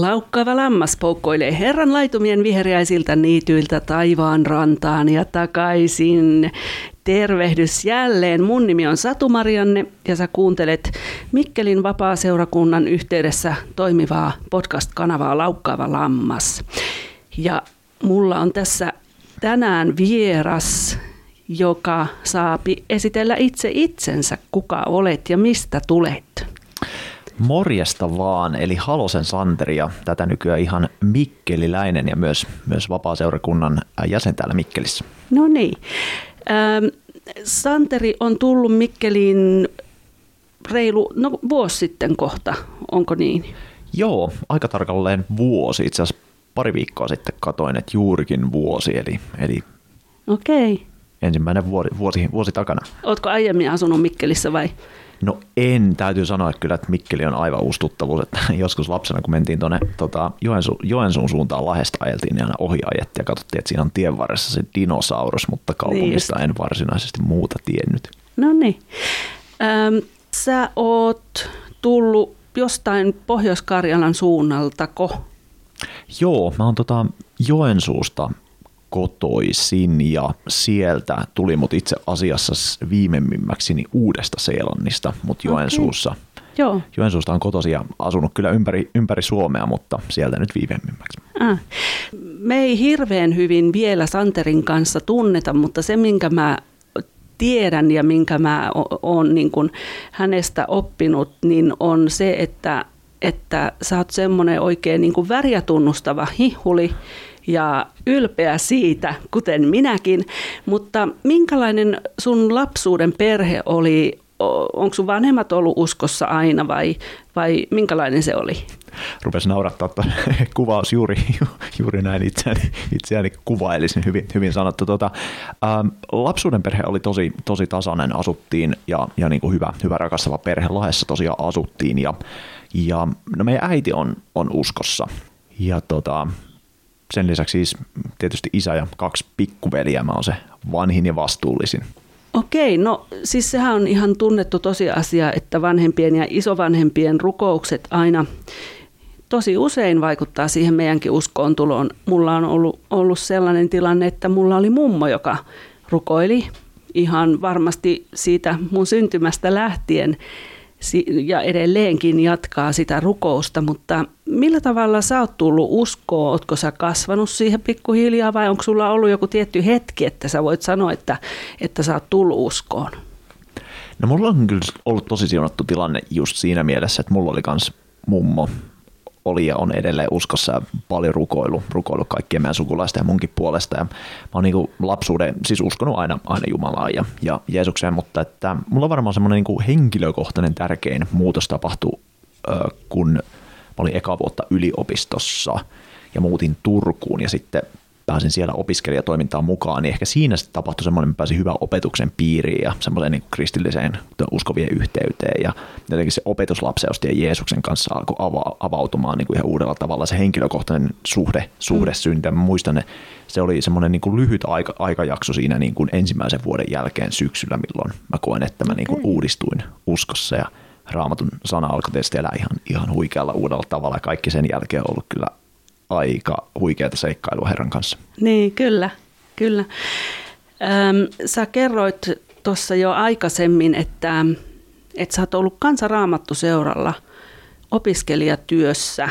Laukkaava lammas poukkoilee herran laitumien vihreäisiltä niityiltä taivaan rantaan ja takaisin. Tervehdys jälleen. Mun nimi on Satu Marianne ja sä kuuntelet Mikkelin vapaa-seurakunnan yhteydessä toimivaa podcast-kanavaa Laukkaava lammas. Ja mulla on tässä tänään vieras, joka saapi esitellä itse itsensä, kuka olet ja mistä tulet. Morjesta vaan, eli Halosen Santeri ja tätä nykyään ihan mikkeliläinen ja myös, myös vapaa-seurakunnan jäsen täällä Mikkelissä. No niin. Ähm, Santeri on tullut Mikkeliin reilu, no vuosi sitten kohta, onko niin? Joo, aika tarkalleen vuosi. Itse asiassa pari viikkoa sitten katoin, että juurikin vuosi, eli, eli Okei. ensimmäinen vuosi, vuosi, vuosi takana. Ootko aiemmin asunut Mikkelissä vai? No en, täytyy sanoa kyllä, että Mikkeli on aivan uusi tuttavuus, että joskus lapsena kun mentiin tuonne tota, Joensu, Joensuun suuntaan Lahdesta ajeltiin, niin aina ohi ajettiin ja katsottiin, että siinä on tien varressa se dinosaurus, mutta kaupungista Niin en varsinaisesti muuta tiennyt. No niin. Ähm, sä oot tullut jostain Pohjois-Karjalan suunnaltako? Joo, mä oon tota Joensuusta kotoisin ja sieltä tuli mut itse asiassa viimemmimmäkseni Uudesta Seelannista, mutta Joensuussa. Joo. Joensuusta on kotoisin ja asunut kyllä ympäri, ympäri Suomea, mutta sieltä nyt viimemmimmäksi. Ah. Me ei hirveän hyvin vielä Santerin kanssa tunneta, mutta se minkä mä tiedän ja minkä mä oon niin kun hänestä oppinut, niin on se, että, että sä oot semmoinen oikein niin väriä tunnustava hihuli ja ylpeä siitä, kuten minäkin. Mutta minkälainen sun lapsuuden perhe oli? Onko sun vanhemmat ollut uskossa aina vai, vai minkälainen se oli? Rupesi naurattaa tuo kuvaus juuri, juuri näin itseäni, itseäni kuvailisin hyvin, hyvin sanottu. Tota, ähm, lapsuuden perhe oli tosi, tosi tasainen, asuttiin ja, ja niin kuin hyvä, hyvä rakastava perhe. Lahdessa tosiaan asuttiin ja, ja no meidän äiti on, on uskossa. Ja tota, sen lisäksi siis tietysti isä ja kaksi pikkuveliä. Mä oon se vanhin ja vastuullisin. Okei, no siis sehän on ihan tunnettu tosiasia, että vanhempien ja isovanhempien rukoukset aina tosi usein vaikuttaa siihen meidänkin uskoon tuloon. Mulla on ollut, ollut sellainen tilanne, että mulla oli mummo, joka rukoili ihan varmasti siitä mun syntymästä lähtien ja edelleenkin jatkaa sitä rukousta, mutta millä tavalla sä oot tullut uskoon? Ootko sä kasvanut siihen pikkuhiljaa vai onko sulla ollut joku tietty hetki, että sä voit sanoa, että, että sä oot tullut uskoon? No mulla on kyllä ollut tosi siunattu tilanne just siinä mielessä, että mulla oli kans mummo, oli ja on edelleen uskossa paljon rukoilu, rukoilu kaikkien meidän sukulaisten ja munkin puolesta. Ja mä oon niin lapsuuden, siis uskonut aina, aina Jumalaan ja, ja Jeesukseen, mutta että mulla varmaan semmoinen niin henkilökohtainen tärkein muutos tapahtui, kun mä olin eka vuotta yliopistossa ja muutin Turkuun ja sitten pääsin siellä opiskelijatoimintaan mukaan, niin ehkä siinä sitten tapahtui semmoinen, että pääsin hyvän opetuksen piiriin ja semmoiseen niin kristilliseen uskovien yhteyteen ja jotenkin se opetuslapseusti ja Jeesuksen kanssa alkoi ava- avautumaan niin kuin ihan uudella tavalla se henkilökohtainen suhde, suhde mm. syntyi. Mä muistan, että se oli semmoinen niin kuin lyhyt aika, aikajakso siinä niin kuin ensimmäisen vuoden jälkeen syksyllä, milloin mä koen, että mä okay. niin kuin uudistuin uskossa ja raamatun sana alkoi tietysti elää ihan, ihan huikealla uudella tavalla kaikki sen jälkeen on ollut kyllä aika huikeata seikkailua Herran kanssa. Niin, kyllä, kyllä. Öm, sä kerroit tuossa jo aikaisemmin, että, että sä oot ollut kansaraamattu seuralla opiskelijatyössä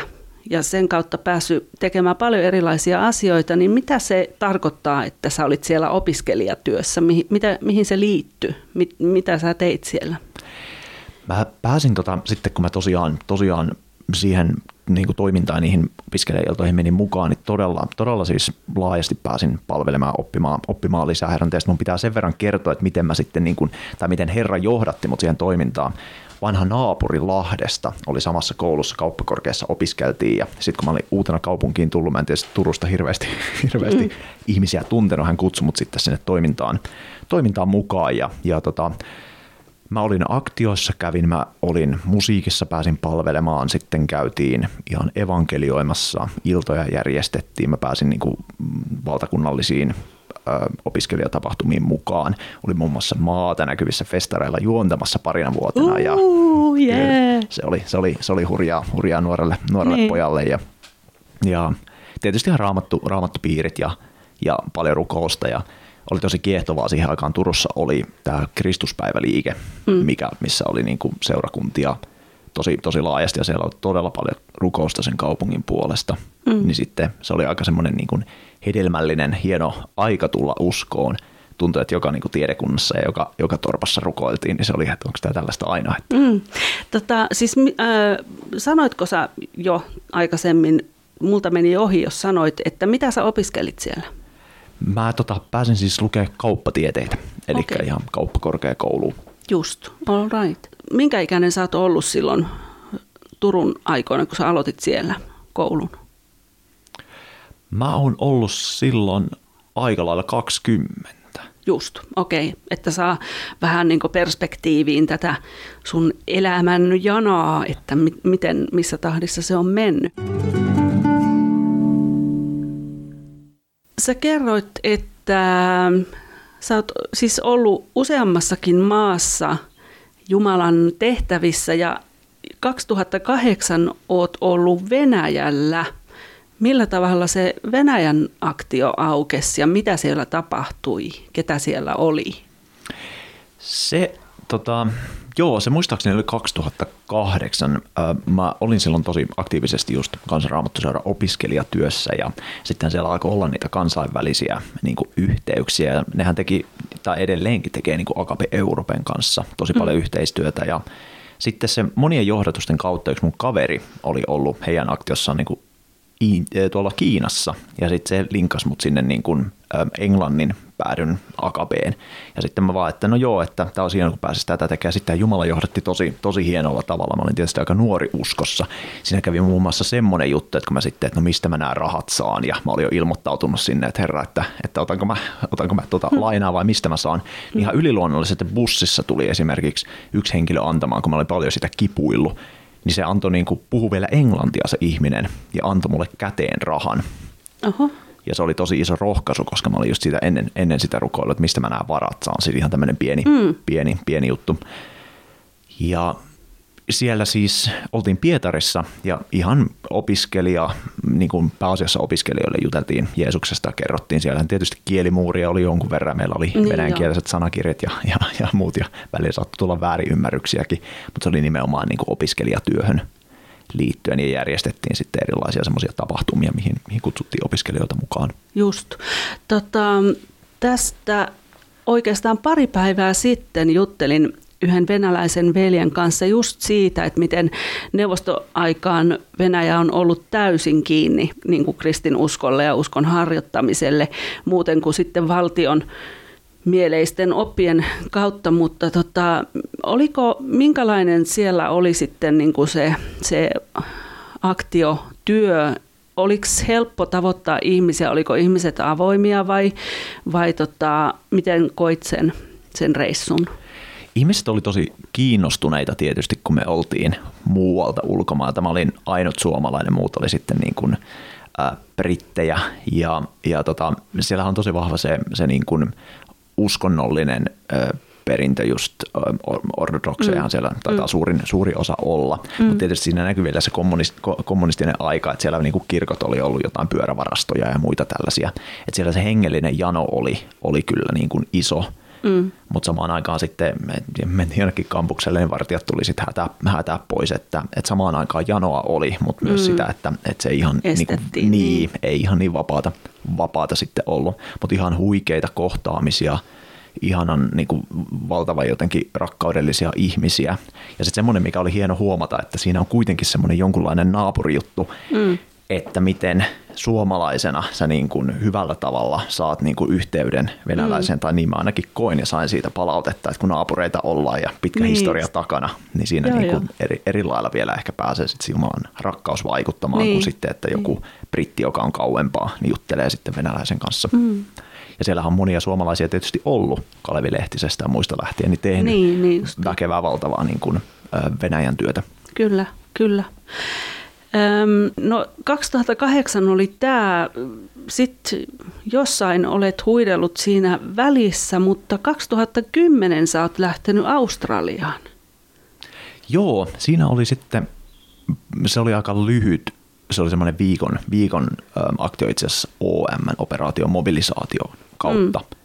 ja sen kautta päässyt tekemään paljon erilaisia asioita, niin mitä se tarkoittaa, että sä olit siellä opiskelijatyössä? Mihin, mitä, mihin se liittyy? Mit, mitä sä teit siellä? Mä pääsin tota, sitten, kun mä tosiaan, tosiaan siihen niin kuin toimintaan niihin opiskelijailtoihin menin mukaan, niin todella, todella siis laajasti pääsin palvelemaan, oppimaan, oppimaan lisää Herran teistä. Mun pitää sen verran kertoa, että miten mä sitten, niin kuin, tai miten Herra johdatti mut siihen toimintaan. Vanha naapuri Lahdesta oli samassa koulussa kauppakorkeassa opiskeltiin ja sitten kun mä olin uutena kaupunkiin tullut, mä en tietysti Turusta hirveästi, hirveästi mm. ihmisiä tuntenut, hän kutsui mut sitten sinne toimintaan, toimintaan mukaan ja, ja tota, Mä olin aktioissa, kävin, mä olin musiikissa, pääsin palvelemaan, sitten käytiin ihan evankelioimassa, iltoja järjestettiin, mä pääsin niin kuin valtakunnallisiin opiskelijatapahtumiin mukaan. Oli muun muassa maata näkyvissä festareilla juontamassa parina vuotena. Uh, ja yeah. se, oli, se, oli, se oli hurjaa, hurjaa nuorelle, nuorelle niin. pojalle. Ja, ja tietysti ihan raamattu, raamattupiirit ja, ja paljon rukousta. Ja oli tosi kiehtovaa siihen aikaan. Turussa oli tämä Kristuspäiväliike, mm. mikä, missä oli niin kuin seurakuntia – tosi, tosi laajasti ja siellä oli todella paljon rukousta sen kaupungin puolesta. Mm. Niin sitten se oli aika semmoinen niin kuin hedelmällinen, hieno aika tulla uskoon. Tuntui, että joka niin kuin tiedekunnassa ja joka, joka torpassa rukoiltiin, niin se oli, että onko tämä tällaista aina. Että... Mm. Tota, siis, äh, sanoitko sä jo aikaisemmin, multa meni ohi, jos sanoit, että mitä sä opiskelit siellä? Mä tota, pääsin siis lukemaan kauppatieteitä, eli okay. ihan kauppakorkeakouluun. Just, all right minkä ikäinen sä oot ollut silloin Turun aikoina, kun sä aloitit siellä koulun? Mä oon ollut silloin aika lailla 20. Just, okei. Okay. Että saa vähän niin perspektiiviin tätä sun elämän janaa, että mi- miten, missä tahdissa se on mennyt. Sä kerroit, että sä oot siis ollut useammassakin maassa – Jumalan tehtävissä ja 2008 oot ollut Venäjällä. Millä tavalla se Venäjän aktio aukesi ja mitä siellä tapahtui? Ketä siellä oli? Se, tota, joo, se muistaakseni oli 2008. Mä olin silloin tosi aktiivisesti just kansanraamattuseura opiskelijatyössä ja sitten siellä alkoi olla niitä kansainvälisiä niin yhteyksiä. Nehän teki tai edelleenkin tekee niin kuin Agape Euroopan kanssa tosi paljon mm. yhteistyötä ja sitten se monien johdatusten kautta yksi mun kaveri oli ollut heidän aktiossaan niin kuin tuolla Kiinassa ja sitten se linkas mut sinne niin kuin Englannin päädyn akabeen. Ja sitten mä vaan, että no joo, että tämä on hienoa, kun pääsisi tätä tekemään. Sitten Jumala johdatti tosi, tosi hienolla tavalla. Mä olin tietysti aika nuori uskossa. Siinä kävi muun muassa semmoinen juttu, että kun mä sitten, että no mistä mä nämä rahat saan. Ja mä olin jo ilmoittautunut sinne, että herra, että, että otanko mä, otanko mä tuota lainaa vai mistä mä saan. Niin ihan yliluonnollisesti bussissa tuli esimerkiksi yksi henkilö antamaan, kun mä olin paljon sitä kipuillut niin se antoi niin kuin, puhu vielä englantia se ihminen ja antoi mulle käteen rahan. Oho. Ja se oli tosi iso rohkaisu, koska mä olin just sitä ennen, ennen sitä rukoilua, että mistä mä nämä varat saan. Sitten ihan tämmöinen pieni, mm. pieni, pieni juttu. Ja siellä siis oltiin Pietarissa ja ihan opiskelija, niin kuin pääasiassa opiskelijoille juteltiin Jeesuksesta, kerrottiin siellä. Tietysti kielimuuria oli jonkun verran, meillä oli niin venäjänkieliset sanakirjat ja, ja, ja muut ja välillä saattoi tulla väärinymmärryksiäkin, mutta se oli nimenomaan niin kuin opiskelijatyöhön liittyen ja järjestettiin sitten erilaisia semmoisia tapahtumia, mihin, mihin kutsuttiin opiskelijoita mukaan. Just. Tota, tästä oikeastaan pari päivää sitten juttelin yhden venäläisen veljen kanssa just siitä, että miten neuvostoaikaan Venäjä on ollut täysin kiinni niin kuin kristinuskolle ja uskon harjoittamiselle, muuten kuin sitten valtion mieleisten oppien kautta, mutta tota, oliko, minkälainen siellä oli sitten niin kuin se, se aktiotyö, oliko helppo tavoittaa ihmisiä, oliko ihmiset avoimia vai, vai tota, miten koit sen, sen reissun? Ihmiset oli tosi kiinnostuneita tietysti, kun me oltiin muualta ulkomailta. Mä olin ainut suomalainen, muut oli sitten niin kuin, brittejä ja, ja tota, siellä on tosi vahva se, se niin kuin uskonnollinen perintö just ortodoksejahan mm. siellä taitaa mm. suurin, suuri osa olla, mm. mutta tietysti siinä näkyy vielä se kommunist, kommunistinen aika, että siellä niinku kirkot oli ollut jotain pyörävarastoja ja muita tällaisia, että siellä se hengellinen jano oli, oli kyllä niin kuin iso, Mm. Mutta samaan aikaan sitten mentiin jonnekin kampukselle, niin vartijat tuli sitten hätää, hätää pois, että, että samaan aikaan janoa oli, mutta myös mm. sitä, että, että se ei ihan, niinku, niin, niin, ei ihan niin vapaata, vapaata sitten ollut, mutta ihan huikeita kohtaamisia, ihanan niin kuin, valtavan jotenkin rakkaudellisia ihmisiä. Ja sitten semmoinen, mikä oli hieno huomata, että siinä on kuitenkin semmoinen jonkunlainen naapurijuttu, mm että miten suomalaisena sä niin kuin hyvällä tavalla saat niin kuin yhteyden venäläiseen, mm. tai niin mä ainakin koin ja sain siitä palautetta, että kun naapureita ollaan ja pitkä niin. historia takana, niin siinä joo, niin kuin eri, eri lailla vielä ehkä pääsee sitten Jumalan rakkaus vaikuttamaan, niin. kuin sitten, että joku niin. britti, joka on kauempaa, niin juttelee sitten venäläisen kanssa. Mm. Ja siellähän on monia suomalaisia tietysti ollut Kalevi Lehtisestä ja muista lähtien, niin tehnyt niin, niin väkevää valtavaa niin kuin, Venäjän työtä. Kyllä, kyllä. No 2008 oli tämä, sitten jossain olet huidellut siinä välissä, mutta 2010 sä oot lähtenyt Australiaan. Joo, siinä oli sitten, se oli aika lyhyt, se oli semmoinen viikon, viikon aktio itse asiassa OM, operaatio mobilisaatio kautta. Mm.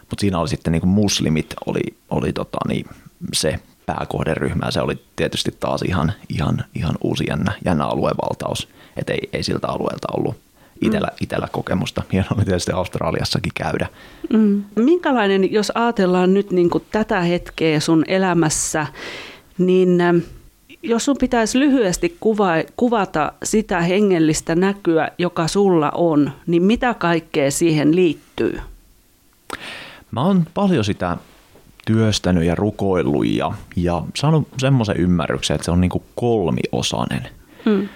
Mutta siinä oli sitten niin muslimit oli, oli tota, niin, se pääkohderyhmä. Se oli tietysti taas ihan, ihan, ihan uusi jännä, jännä aluevaltaus, että ei, ei siltä alueelta ollut itellä, mm. itellä kokemusta. Hienoa oli tietysti Australiassakin käydä. Mm. Minkälainen, jos ajatellaan nyt niin kuin tätä hetkeä sun elämässä, niin ähm, jos sun pitäisi lyhyesti kuva, kuvata sitä hengellistä näkyä, joka sulla on, niin mitä kaikkea siihen liittyy? Mä oon paljon sitä työstänyt ja rukoillut ja, ja saanut semmoisen ymmärryksen, että se on niin kuin kolmiosainen. Hmm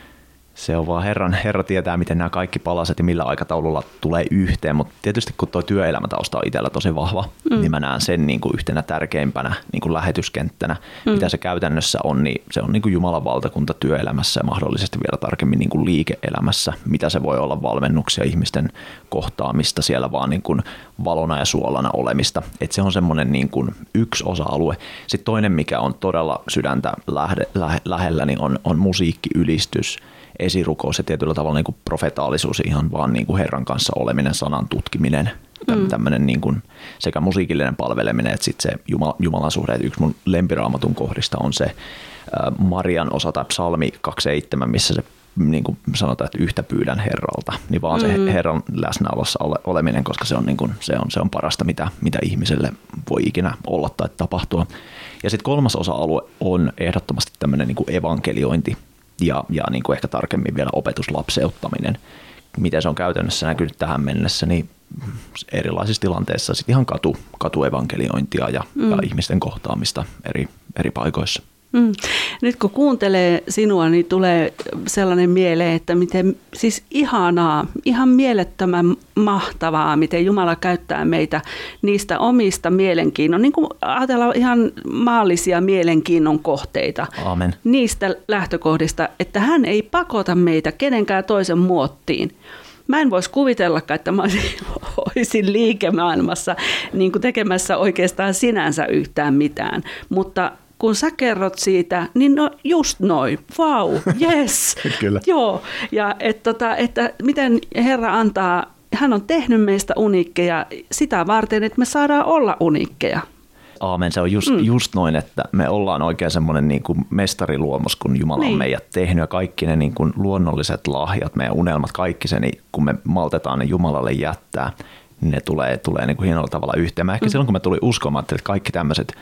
se on vaan Herran, Herra tietää, miten nämä kaikki palaset ja millä aikataululla tulee yhteen, mutta tietysti kun tuo työelämätausta on itsellä tosi vahva, mm. niin mä näen sen niin kuin yhtenä tärkeimpänä niin kuin lähetyskenttänä, mm. mitä se käytännössä on, niin se on niin kuin Jumalan valtakunta työelämässä ja mahdollisesti vielä tarkemmin niin kuin liike-elämässä, mitä se voi olla valmennuksia ihmisten kohtaamista, siellä vaan niin kuin valona ja suolana olemista, että se on semmoinen niin kuin yksi osa-alue. Sitten toinen, mikä on todella sydäntä lähe, lähe, lähellä, niin on, on musiikkiylistys, esirukous ja tietyllä tavalla niin kuin profetaalisuus, ihan vaan niin kuin Herran kanssa oleminen, sanan tutkiminen, mm. tämmöinen niin kuin sekä musiikillinen palveleminen että sitten se Jumala, Jumalan suhde. Yksi mun lempiraamatun kohdista on se Marian osa tai psalmi 27, missä se niin kuin sanotaan, että yhtä pyydän Herralta, niin vaan mm. se Herran läsnäolossa ole, oleminen, koska se on, niin kuin, se on, se on parasta, mitä, mitä ihmiselle voi ikinä olla tai tapahtua. Ja sitten kolmas osa-alue on ehdottomasti tämmöinen niin kuin evankeliointi, ja, ja niin kuin ehkä tarkemmin vielä opetuslapseuttaminen. Miten se on käytännössä näkynyt tähän mennessä, niin erilaisissa tilanteissa sitten ihan katu, katuevankeliointia ja, mm. ja ihmisten kohtaamista eri, eri paikoissa. Mm. Nyt kun kuuntelee sinua, niin tulee sellainen mieleen, että miten siis ihanaa, ihan mielettömän mahtavaa, miten Jumala käyttää meitä niistä omista mielenkiinnon, niin kuin ajatellaan ihan maallisia mielenkiinnon kohteita. Amen. Niistä lähtökohdista, että hän ei pakota meitä kenenkään toisen muottiin. Mä en voisi kuvitellakaan, että mä olisin liikemaailmassa niin kuin tekemässä oikeastaan sinänsä yhtään mitään, mutta kun sä kerrot siitä, niin no just noin, vau, wow, yes. Kyllä. Joo, ja et tota, että miten Herra antaa, hän on tehnyt meistä uniikkeja sitä varten, että me saadaan olla uniikkeja. Aamen, se on just, mm. just noin, että me ollaan oikein semmoinen niin kuin mestariluomus, kun Jumala niin. on meidät tehnyt ja kaikki ne niin kuin luonnolliset lahjat, meidän unelmat, kaikki se, niin kun me maltetaan ne Jumalalle jättää, niin ne tulee, tulee niin kuin hienolla tavalla yhteen. Mä ehkä mm. silloin, kun mä tulin uskomaan, että kaikki tämmöiset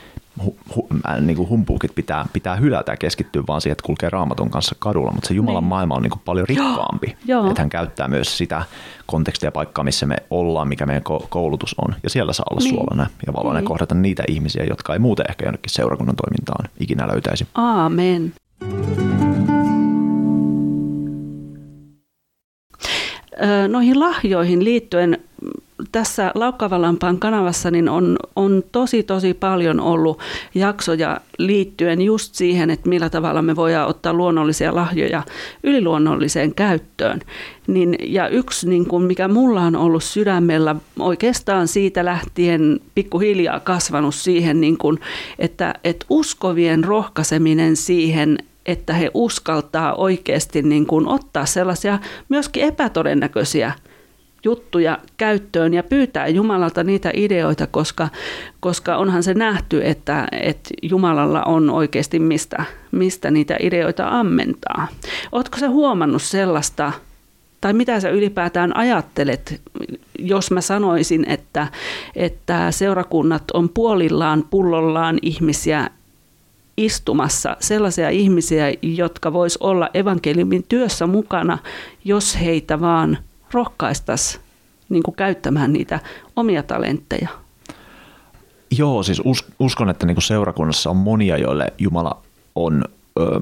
hu, hu, niin kuin humpuukit pitää, pitää hylätä ja keskittyä vaan siihen, että kulkee raamatun kanssa kadulla, mutta se Jumalan niin. maailma on niin kuin paljon rikkaampi. Joo. Että hän käyttää myös sitä kontekstia paikkaa, missä me ollaan, mikä meidän koulutus on. Ja siellä saa olla niin. suolana ja valoinen niin. kohdata niitä ihmisiä, jotka ei muuten ehkä jonnekin seurakunnan toimintaan ikinä löytäisi. Aamen. Noihin lahjoihin liittyen tässä Laukkavalampaan kanavassa niin on, on tosi tosi paljon ollut jaksoja liittyen just siihen, että millä tavalla me voidaan ottaa luonnollisia lahjoja yliluonnolliseen käyttöön. Niin, ja yksi, niin kuin mikä mulla on ollut sydämellä oikeastaan siitä lähtien pikkuhiljaa kasvanut siihen, niin kuin, että, että uskovien rohkaiseminen siihen, että he uskaltaa oikeasti niin kuin ottaa sellaisia myöskin epätodennäköisiä juttuja käyttöön ja pyytää Jumalalta niitä ideoita, koska, koska onhan se nähty, että, että Jumalalla on oikeasti mistä, mistä niitä ideoita ammentaa. Oletko sä huomannut sellaista, tai mitä sä ylipäätään ajattelet, jos mä sanoisin, että, että seurakunnat on puolillaan, pullollaan ihmisiä istumassa, sellaisia ihmisiä, jotka vois olla evankeliumin työssä mukana, jos heitä vaan rohkaistaisiin niin käyttämään niitä omia talentteja. Joo, siis uskon, että niin seurakunnassa on monia, joille Jumala on ö,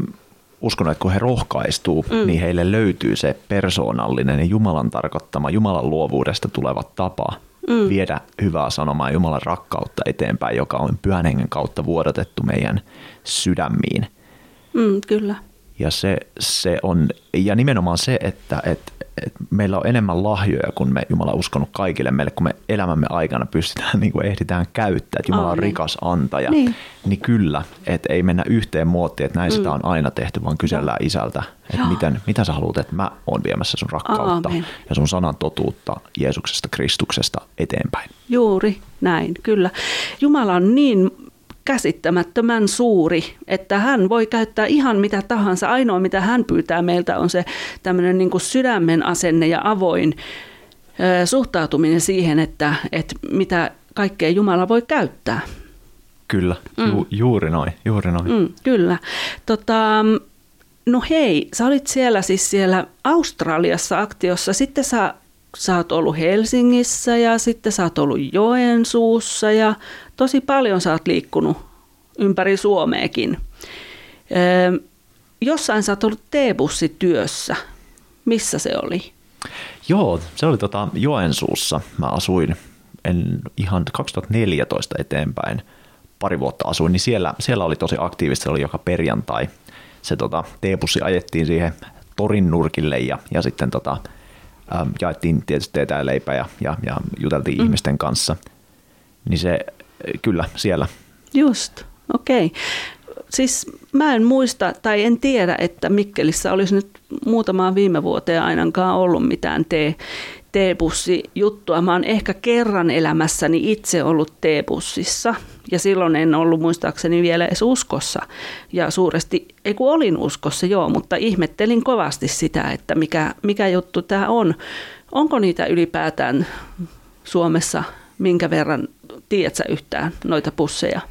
uskonut, että kun he rohkaistuu, mm. niin heille löytyy se persoonallinen ja Jumalan tarkoittama, Jumalan luovuudesta tuleva tapa mm. viedä hyvää sanomaa Jumalan rakkautta eteenpäin, joka on pyhän hengen kautta vuodatettu meidän sydämiin. Mm, kyllä. Ja, se, se on, ja nimenomaan se, että, että, että meillä on enemmän lahjoja, kun me Jumala on uskonut kaikille meille, kun me elämämme aikana pystytään, niin kuin ehditään käyttää, että Jumala on rikas antaja, niin, niin kyllä, että ei mennä yhteen muottiin, että näin mm. sitä on aina tehty, vaan kysellään no. isältä, että miten, mitä sä haluat, että mä oon viemässä sun rakkautta Aamen. ja sun sanan totuutta Jeesuksesta, Kristuksesta eteenpäin. Juuri näin, kyllä. Jumala on niin käsittämättömän suuri, että hän voi käyttää ihan mitä tahansa. Ainoa mitä hän pyytää meiltä on se tämmöinen niin sydämen asenne ja avoin suhtautuminen siihen, että, että mitä kaikkea Jumala voi käyttää. Kyllä, mm. Ju, juuri noin, juuri noin. Mm, kyllä. Tota, no hei, sä olit siellä siis siellä Australiassa aktiossa, sitten sä sä oot ollut Helsingissä ja sitten sä oot ollut Joensuussa ja tosi paljon sä oot liikkunut ympäri Suomeekin. Öö, jossain sä oot ollut T-bussityössä. Missä se oli? Joo, se oli tota Joensuussa. Mä asuin en, ihan 2014 eteenpäin pari vuotta asuin, niin siellä, siellä oli tosi aktiivista, se oli joka perjantai. Se tota, T-bussi ajettiin siihen torin nurkille ja, ja sitten tota, ähm, jaettiin tietysti teetä ja leipää ja, ja, ja juteltiin mm. ihmisten kanssa. Niin se kyllä siellä. Just, okei. Okay. Siis mä en muista tai en tiedä, että Mikkelissä olisi nyt muutamaan viime vuoteen ainakaan ollut mitään te T-bussi-juttua. Mä oon ehkä kerran elämässäni itse ollut T-bussissa ja silloin en ollut muistaakseni vielä edes uskossa. Ja suuresti, ei kun olin uskossa joo, mutta ihmettelin kovasti sitä, että mikä, mikä juttu tämä on. Onko niitä ylipäätään Suomessa minkä verran, tiedätkö yhtään noita pusseja?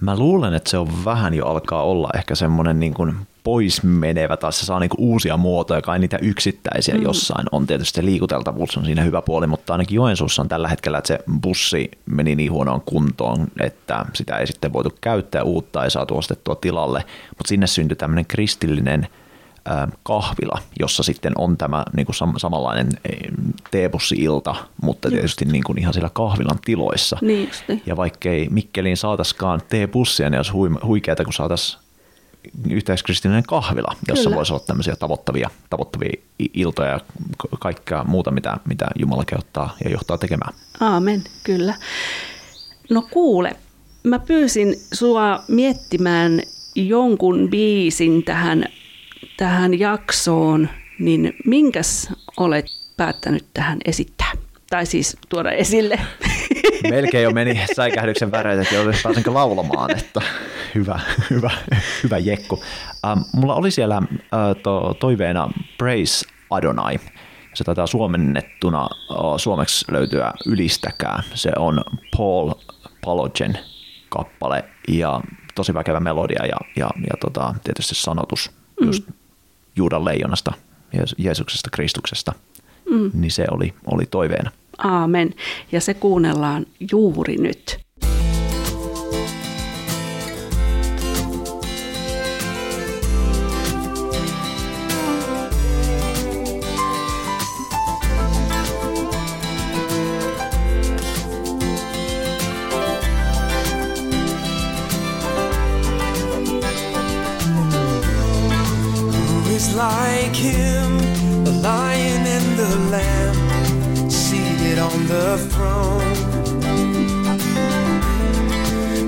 Mä luulen, että se on vähän jo alkaa olla ehkä semmoinen niin kuin pois menevä, tai se saa niinku uusia muotoja, kai niitä yksittäisiä mm. jossain on. Tietysti se liikuteltavuus on siinä hyvä puoli, mutta ainakin Joensuussa on tällä hetkellä, että se bussi meni niin huonoon kuntoon, että sitä ei sitten voitu käyttää uutta, ei saatu ostettua tilalle, mutta sinne syntyi tämmöinen kristillinen kahvila, jossa sitten on tämä niin kuin samanlainen teebussi-ilta, mutta tietysti niin kuin ihan siellä kahvilan tiloissa. Niin ja vaikkei Mikkeliin saataskaan teebussia, niin olisi huikeaa, kun saataisiin yhteiskristillinen kahvila, jossa Kyllä. voisi olla tämmöisiä tavoittavia, tavoittavia iltoja ja kaikkea muuta, mitä, mitä Jumala kehottaa ja johtaa tekemään. Aamen, kyllä. No kuule, mä pyysin sua miettimään jonkun biisin tähän, tähän jaksoon, niin minkäs olet päättänyt tähän esittää? Tai siis tuoda esille. Melkein jo meni säikähdyksen väreet, että olisi pääsenkö laulamaan, että hyvä, hyvä, hyvä jekku. Ähm, mulla oli siellä äh, to, toiveena Praise Adonai. Se taitaa suomennettuna äh, suomeksi löytyä Ylistäkää. Se on Paul Palogen kappale ja tosi väkevä melodia ja, ja, ja tota, tietysti sanotus mm. Juudan leijonasta, Jeesuksesta, Kristuksesta. Mm. Niin se oli, oli toiveena. Aamen. Ja se kuunnellaan juuri nyt. The throne.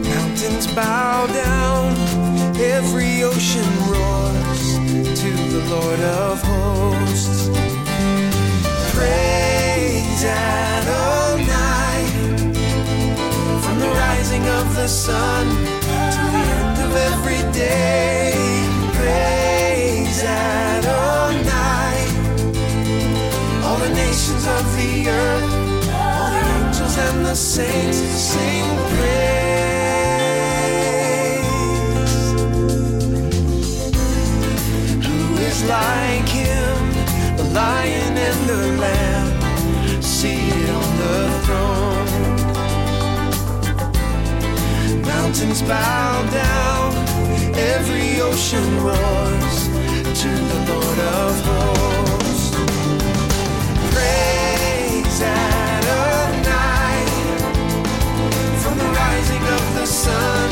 Mountains bow down, every ocean roars to the Lord of hosts. Praise Adonai, from the rising of the sun to the end of every day. Praise Adonai. All the nations of the earth, all and the saints sing praise. Who is like him, the lion and the lamb, seated on the throne? Mountains bow down, every ocean roars to the Lord of hosts. sun sun.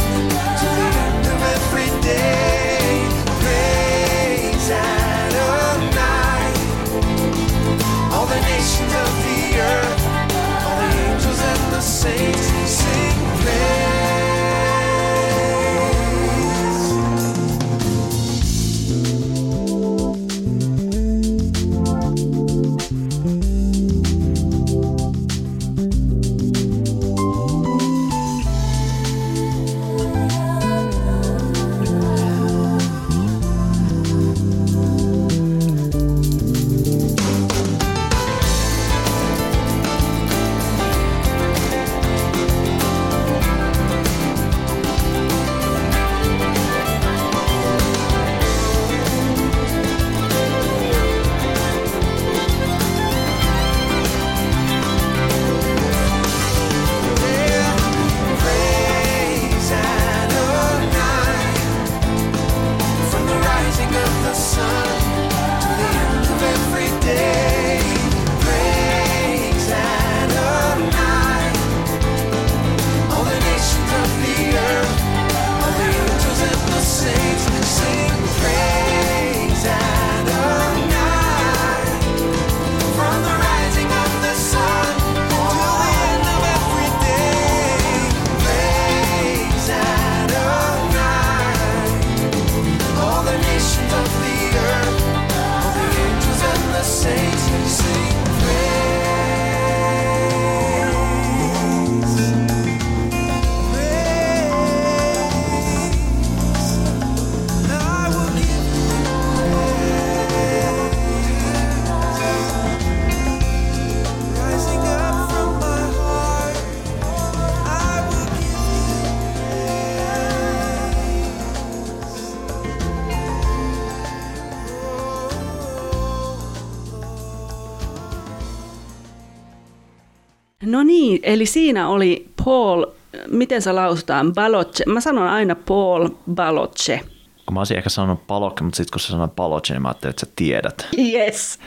Eli siinä oli Paul, miten se lausutaan, Baloche. Mä sanon aina Paul Baloche. Kun mä olisin ehkä sanonut palok, mutta sitten kun sä sanoit Baloche, niin mä ajattelin, että sä tiedät. Yes.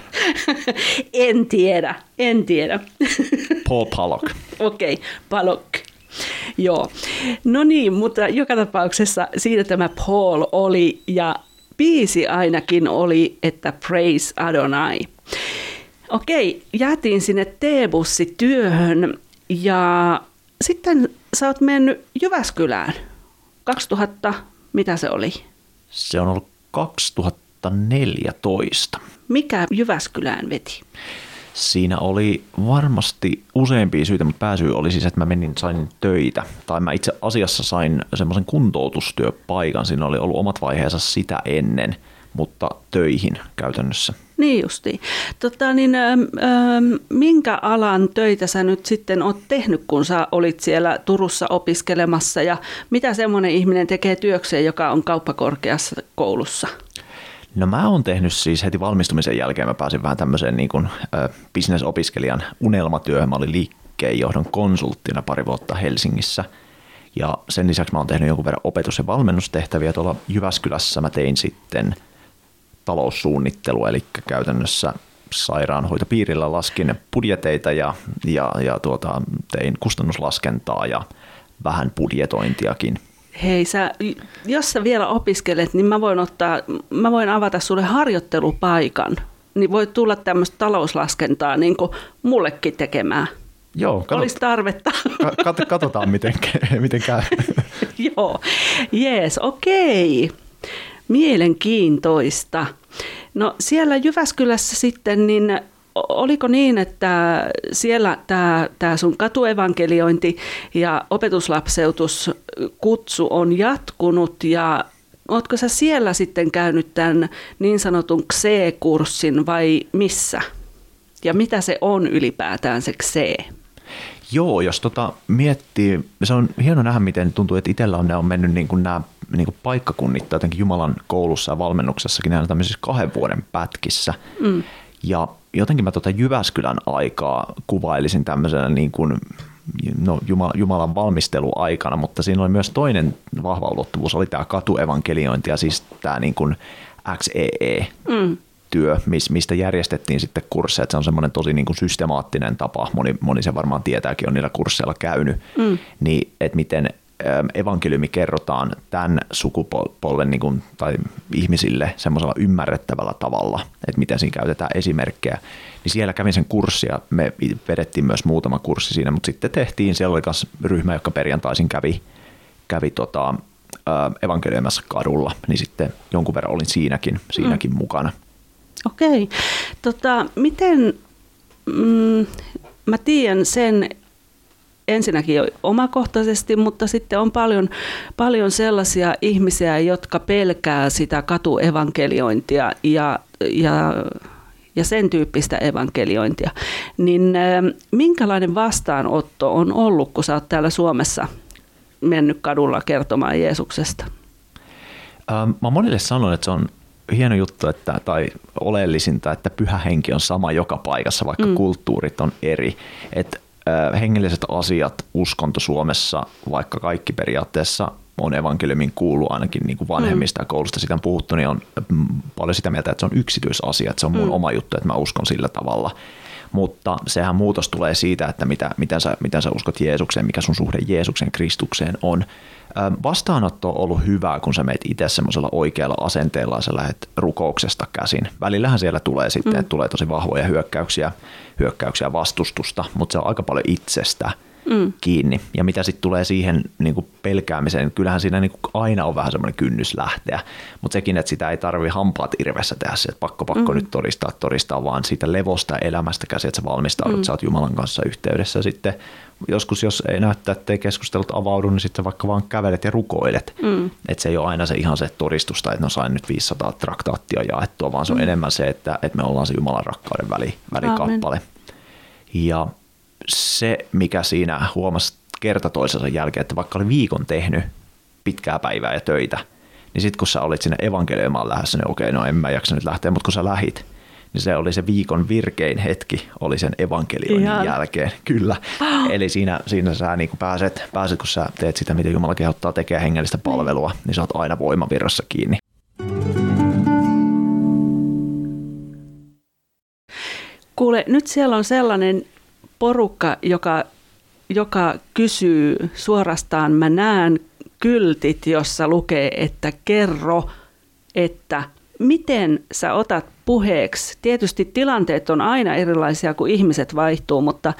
en tiedä, en tiedä. Paul Palok. Okei, okay, Palok. Joo. No niin, mutta joka tapauksessa siinä tämä Paul oli ja biisi ainakin oli, että Praise Adonai. Okei, jäätiin sinne T-bussityöhön ja sitten sä oot mennyt Jyväskylään. 2000, mitä se oli? Se on ollut 2014. Mikä Jyväskylään veti? Siinä oli varmasti useampia syitä, mutta pääsyy oli siis, että mä menin, sain töitä. Tai mä itse asiassa sain semmoisen kuntoutustyöpaikan. Siinä oli ollut omat vaiheensa sitä ennen, mutta töihin käytännössä. Niin justi. Tota, niin, ö, ö, minkä alan töitä sä nyt sitten oot tehnyt, kun sä olit siellä Turussa opiskelemassa ja mitä semmoinen ihminen tekee työkseen, joka on kauppakorkeassa koulussa? No mä oon tehnyt siis heti valmistumisen jälkeen, mä pääsin vähän tämmöiseen niin kuin, ö, bisnesopiskelijan unelmatyöhön. Mä olin liikkeenjohdon konsulttina pari vuotta Helsingissä. Ja sen lisäksi mä oon tehnyt jonkun verran opetus- ja valmennustehtäviä tuolla Jyväskylässä. Mä tein sitten taloussuunnittelu, eli käytännössä sairaanhoitopiirillä laskin budjeteita ja, ja, ja tuota, tein kustannuslaskentaa ja vähän budjetointiakin. Hei, sä, jos sä vielä opiskelet, niin mä voin, ottaa, mä voin avata sulle harjoittelupaikan. Niin voit tulla tämmöistä talouslaskentaa niin kuin mullekin tekemään. Joo, katsot, Olisi tarvetta. kat, katsotaan miten, miten käy. Joo, jees, okei. Mielenkiintoista. No siellä Jyväskylässä sitten, niin oliko niin, että siellä tämä, tämä sun katuevankeliointi ja opetuslapseutuskutsu on jatkunut ja ootko sä siellä sitten käynyt tämän niin sanotun C-kurssin vai missä? Ja mitä se on ylipäätään se C? Joo, jos tota miettii, se on hieno nähdä, miten tuntuu, että itsellä on, ne on mennyt niin kuin nämä niin kuin paikkakunnit jotenkin Jumalan koulussa ja valmennuksessakin nämä tämmöisissä kahden vuoden pätkissä. Mm. Ja jotenkin mä tota Jyväskylän aikaa kuvailisin tämmöisenä niin kuin, no, Jumalan valmisteluaikana, mutta siinä oli myös toinen vahva ulottuvuus, oli tämä katuevankeliointi ja siis tämä niin kuin XEE. Mm työ, mistä järjestettiin sitten kursseja. Että se on semmoinen tosi niin kuin systemaattinen tapa, moni, moni se varmaan tietääkin, on niillä kursseilla käynyt, mm. niin että miten evankeliumi kerrotaan tämän sukupolven niin kuin, tai ihmisille semmoisella ymmärrettävällä tavalla, että miten siinä käytetään esimerkkejä. Niin siellä kävin sen kurssia, me vedettiin myös muutama kurssi siinä, mutta sitten tehtiin, siellä oli myös ryhmä, joka perjantaisin kävi, kävi tota, evankeliumassa kadulla, niin sitten jonkun verran olin siinäkin, siinäkin mm. mukana. Okei. Tota, miten, mm, mä tiedän sen ensinnäkin omakohtaisesti, mutta sitten on paljon, paljon sellaisia ihmisiä, jotka pelkää sitä katuevankeliointia ja, ja ja sen tyyppistä evankeliointia, niin minkälainen vastaanotto on ollut, kun sä oot täällä Suomessa mennyt kadulla kertomaan Jeesuksesta? Ähm, mä monille sanon, että se on hieno juttu, että, tai oleellisinta, että pyhä henki on sama joka paikassa, vaikka mm. kulttuurit on eri. Et, äh, hengelliset asiat, uskonto Suomessa, vaikka kaikki periaatteessa on evankeliumin kuulu ainakin niin kuin vanhemmista mm. koulusta sitä on puhuttu, niin on paljon sitä mieltä, että se on yksityisasia, että se on mun mm. oma juttu, että mä uskon sillä tavalla. Mutta sehän muutos tulee siitä, että mitä, miten, sä, miten sä uskot Jeesukseen, mikä sun suhde Jeesuksen Kristukseen on. Vastaanotto on ollut hyvää, kun sä meet itse semmoisella oikealla asenteella ja sä lähdet rukouksesta käsin. Välillähän siellä tulee sitten, mm. että tulee tosi vahvoja hyökkäyksiä, hyökkäyksiä vastustusta, mutta se on aika paljon itsestä mm. kiinni. Ja mitä sitten tulee siihen niin kuin pelkäämiseen, kyllähän siinä niin kuin aina on vähän semmoinen kynnys lähteä, mutta sekin, että sitä ei tarvi hampaat irvessä tehdä se, että pakko pakko mm. nyt todistaa, todistaa, vaan siitä levosta elämästä käsin, että sä valmistaudut, mm. sä oot Jumalan kanssa yhteydessä sitten joskus, jos ei näyttää, että ei keskustelut avaudu, niin sitten vaikka vaan kävelet ja rukoilet. Mm. Että se ei ole aina se ihan se todistusta, että no sain nyt 500 traktaattia jaettua, vaan se on mm. enemmän se, että, että me ollaan se Jumalan rakkauden väli, välikappale. Amen. Ja se, mikä siinä huomasi kerta toisensa jälkeen, että vaikka oli viikon tehnyt pitkää päivää ja töitä, niin sitten kun sä olit sinne evankelioimaan lähdössä, niin okei, no en mä jaksa nyt lähteä, mutta kun sä lähit, niin se oli se viikon virkein hetki, oli sen evankelioinnin Ihan. jälkeen. Kyllä. Eli siinä, siinä sä niin pääset, pääset, kun sä teet sitä, mitä Jumala kehottaa tekemään hengellistä palvelua, niin sä oot aina voimavirrassa kiinni. Kuule, nyt siellä on sellainen porukka, joka, joka kysyy suorastaan, mä näen kyltit, jossa lukee, että kerro, että miten sä otat puheeksi. Tietysti tilanteet on aina erilaisia, kun ihmiset vaihtuu, mutta,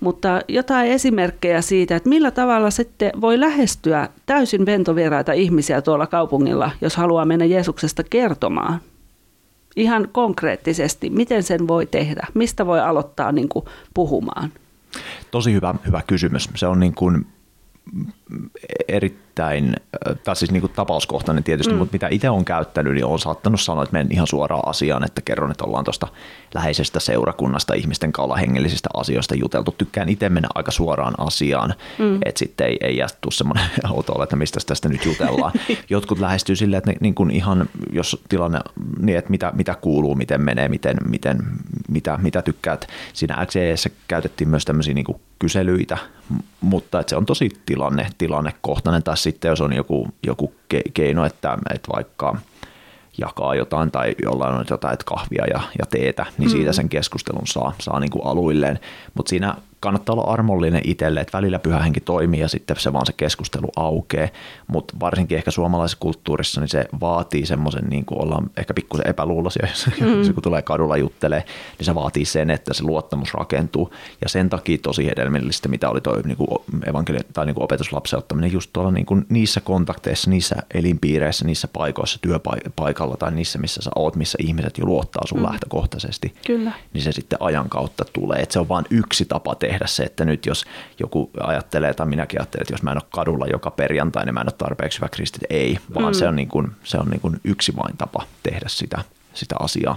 mutta jotain esimerkkejä siitä, että millä tavalla sitten voi lähestyä täysin ventovieraita ihmisiä tuolla kaupungilla, jos haluaa mennä Jeesuksesta kertomaan. Ihan konkreettisesti, miten sen voi tehdä? Mistä voi aloittaa niin kuin puhumaan? Tosi hyvä, hyvä kysymys. Se on niin kuin erittäin, tai siis niin kuin tapauskohtainen tietysti, mm. mutta mitä itse on käyttänyt, niin on saattanut sanoa, että menen ihan suoraan asiaan, että kerron, että ollaan tuosta läheisestä seurakunnasta, ihmisten kautta hengellisistä asioista juteltu. Tykkään itse mennä aika suoraan asiaan, mm. että sitten ei, ei jää tuu semmoinen outo että mistä tästä nyt jutellaan. Jotkut lähestyy silleen, että ne, niin kuin ihan, jos tilanne, niin että mitä, mitä kuuluu, miten menee, miten, miten, mitä, mitä tykkäät. Siinä XEessä käytettiin myös tämmöisiä niin kuin kyselyitä, mutta että se on tosi tilanne, tilannekohtainen, tai sitten jos on joku, joku keino, että, että vaikka jakaa jotain tai jollain on jotain että kahvia ja, ja teetä, niin mm. siitä sen keskustelun saa, saa niin kuin aluilleen. Mutta siinä kannattaa olla armollinen itselle, että välillä pyhä henki toimii ja sitten se vaan se keskustelu aukeaa, mutta varsinkin ehkä suomalaisessa kulttuurissa niin se vaatii semmoisen, niin kuin ollaan ehkä pikkusen epäluuloisia, jos mm. kun tulee kadulla juttelee, niin se vaatii sen, että se luottamus rakentuu ja sen takia tosi hedelmällistä, mitä oli toi niin kuin evankeli- tai niin kuin opetuslapseuttaminen just tuolla niin kuin niissä kontakteissa, niissä elinpiireissä, niissä paikoissa, työpaikalla tai niissä, missä sä oot, missä ihmiset jo luottaa sun mm. lähtökohtaisesti, Kyllä. niin se sitten ajan kautta tulee, että se on vain yksi tapa tehdä tehdä se, että nyt jos joku ajattelee, tai minäkin ajattelen, että jos mä en ole kadulla joka perjantai, niin mä en ole tarpeeksi hyvä kristit. Ei, vaan mm. se on, niin kuin, se on niin kuin yksi vain tapa tehdä sitä, sitä asiaa.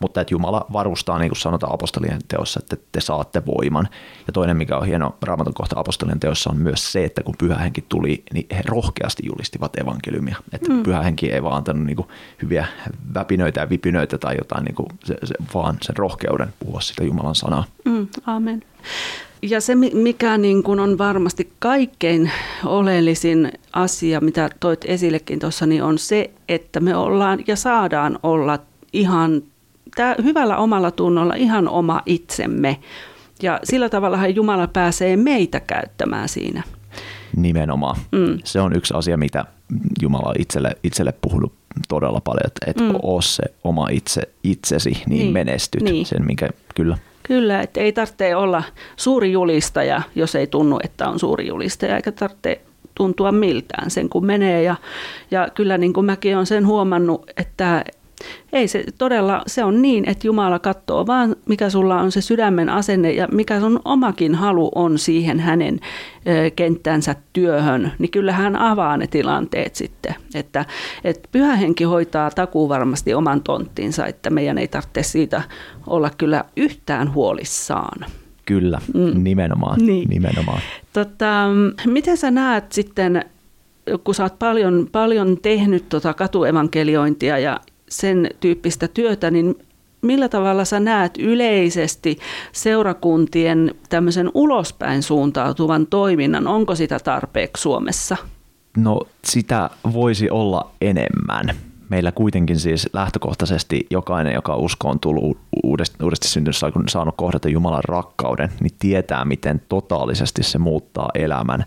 Mutta että Jumala varustaa, niin kuin sanotaan apostolien teossa, että te saatte voiman. Ja toinen, mikä on hieno raamatun kohta apostolien teossa, on myös se, että kun pyhähenki tuli, niin he rohkeasti julistivat evankeliumia. Että mm. pyhähenki ei vaan antanut niin kuin hyviä väpinöitä ja vipinöitä tai jotain, niin kuin se, se, vaan sen rohkeuden puhua sitä Jumalan sanaa. Mm, amen. Ja se, mikä niin kuin on varmasti kaikkein oleellisin asia, mitä toit esillekin tuossa, niin on se, että me ollaan ja saadaan olla ihan tää, hyvällä omalla tunnolla ihan oma itsemme. Ja sillä tavalla Jumala pääsee meitä käyttämään siinä. Nimenomaan. Mm. Se on yksi asia, mitä Jumala on itselle, itselle puhunut todella paljon, että et mm. ole se oma itse, itsesi, niin, niin. menestyt. Niin. Sen, minkä, kyllä. Kyllä, että ei tarvitse olla suuri julistaja, jos ei tunnu, että on suuri julistaja, eikä tarvitse tuntua miltään sen kun menee. Ja, ja kyllä niin kuin mäkin olen sen huomannut, että ei se todella, se on niin, että Jumala katsoo vaan, mikä sulla on se sydämen asenne ja mikä sun omakin halu on siihen hänen kenttänsä työhön, niin kyllä hän avaa ne tilanteet sitten. Että, että pyhä henki hoitaa takuu varmasti oman tonttinsa, että meidän ei tarvitse siitä olla kyllä yhtään huolissaan. Kyllä, mm. nimenomaan. Niin. nimenomaan. Tota, miten sä näet sitten, kun sä oot paljon, paljon tehnyt tota katuevankeliointia ja, sen tyyppistä työtä, niin millä tavalla sä näet yleisesti seurakuntien tämmöisen ulospäin suuntautuvan toiminnan? Onko sitä tarpeeksi Suomessa? No sitä voisi olla enemmän. Meillä kuitenkin siis lähtökohtaisesti jokainen, joka usko on tullut uudesti, uudesti syntynyt, saanut kohdata Jumalan rakkauden, niin tietää, miten totaalisesti se muuttaa elämän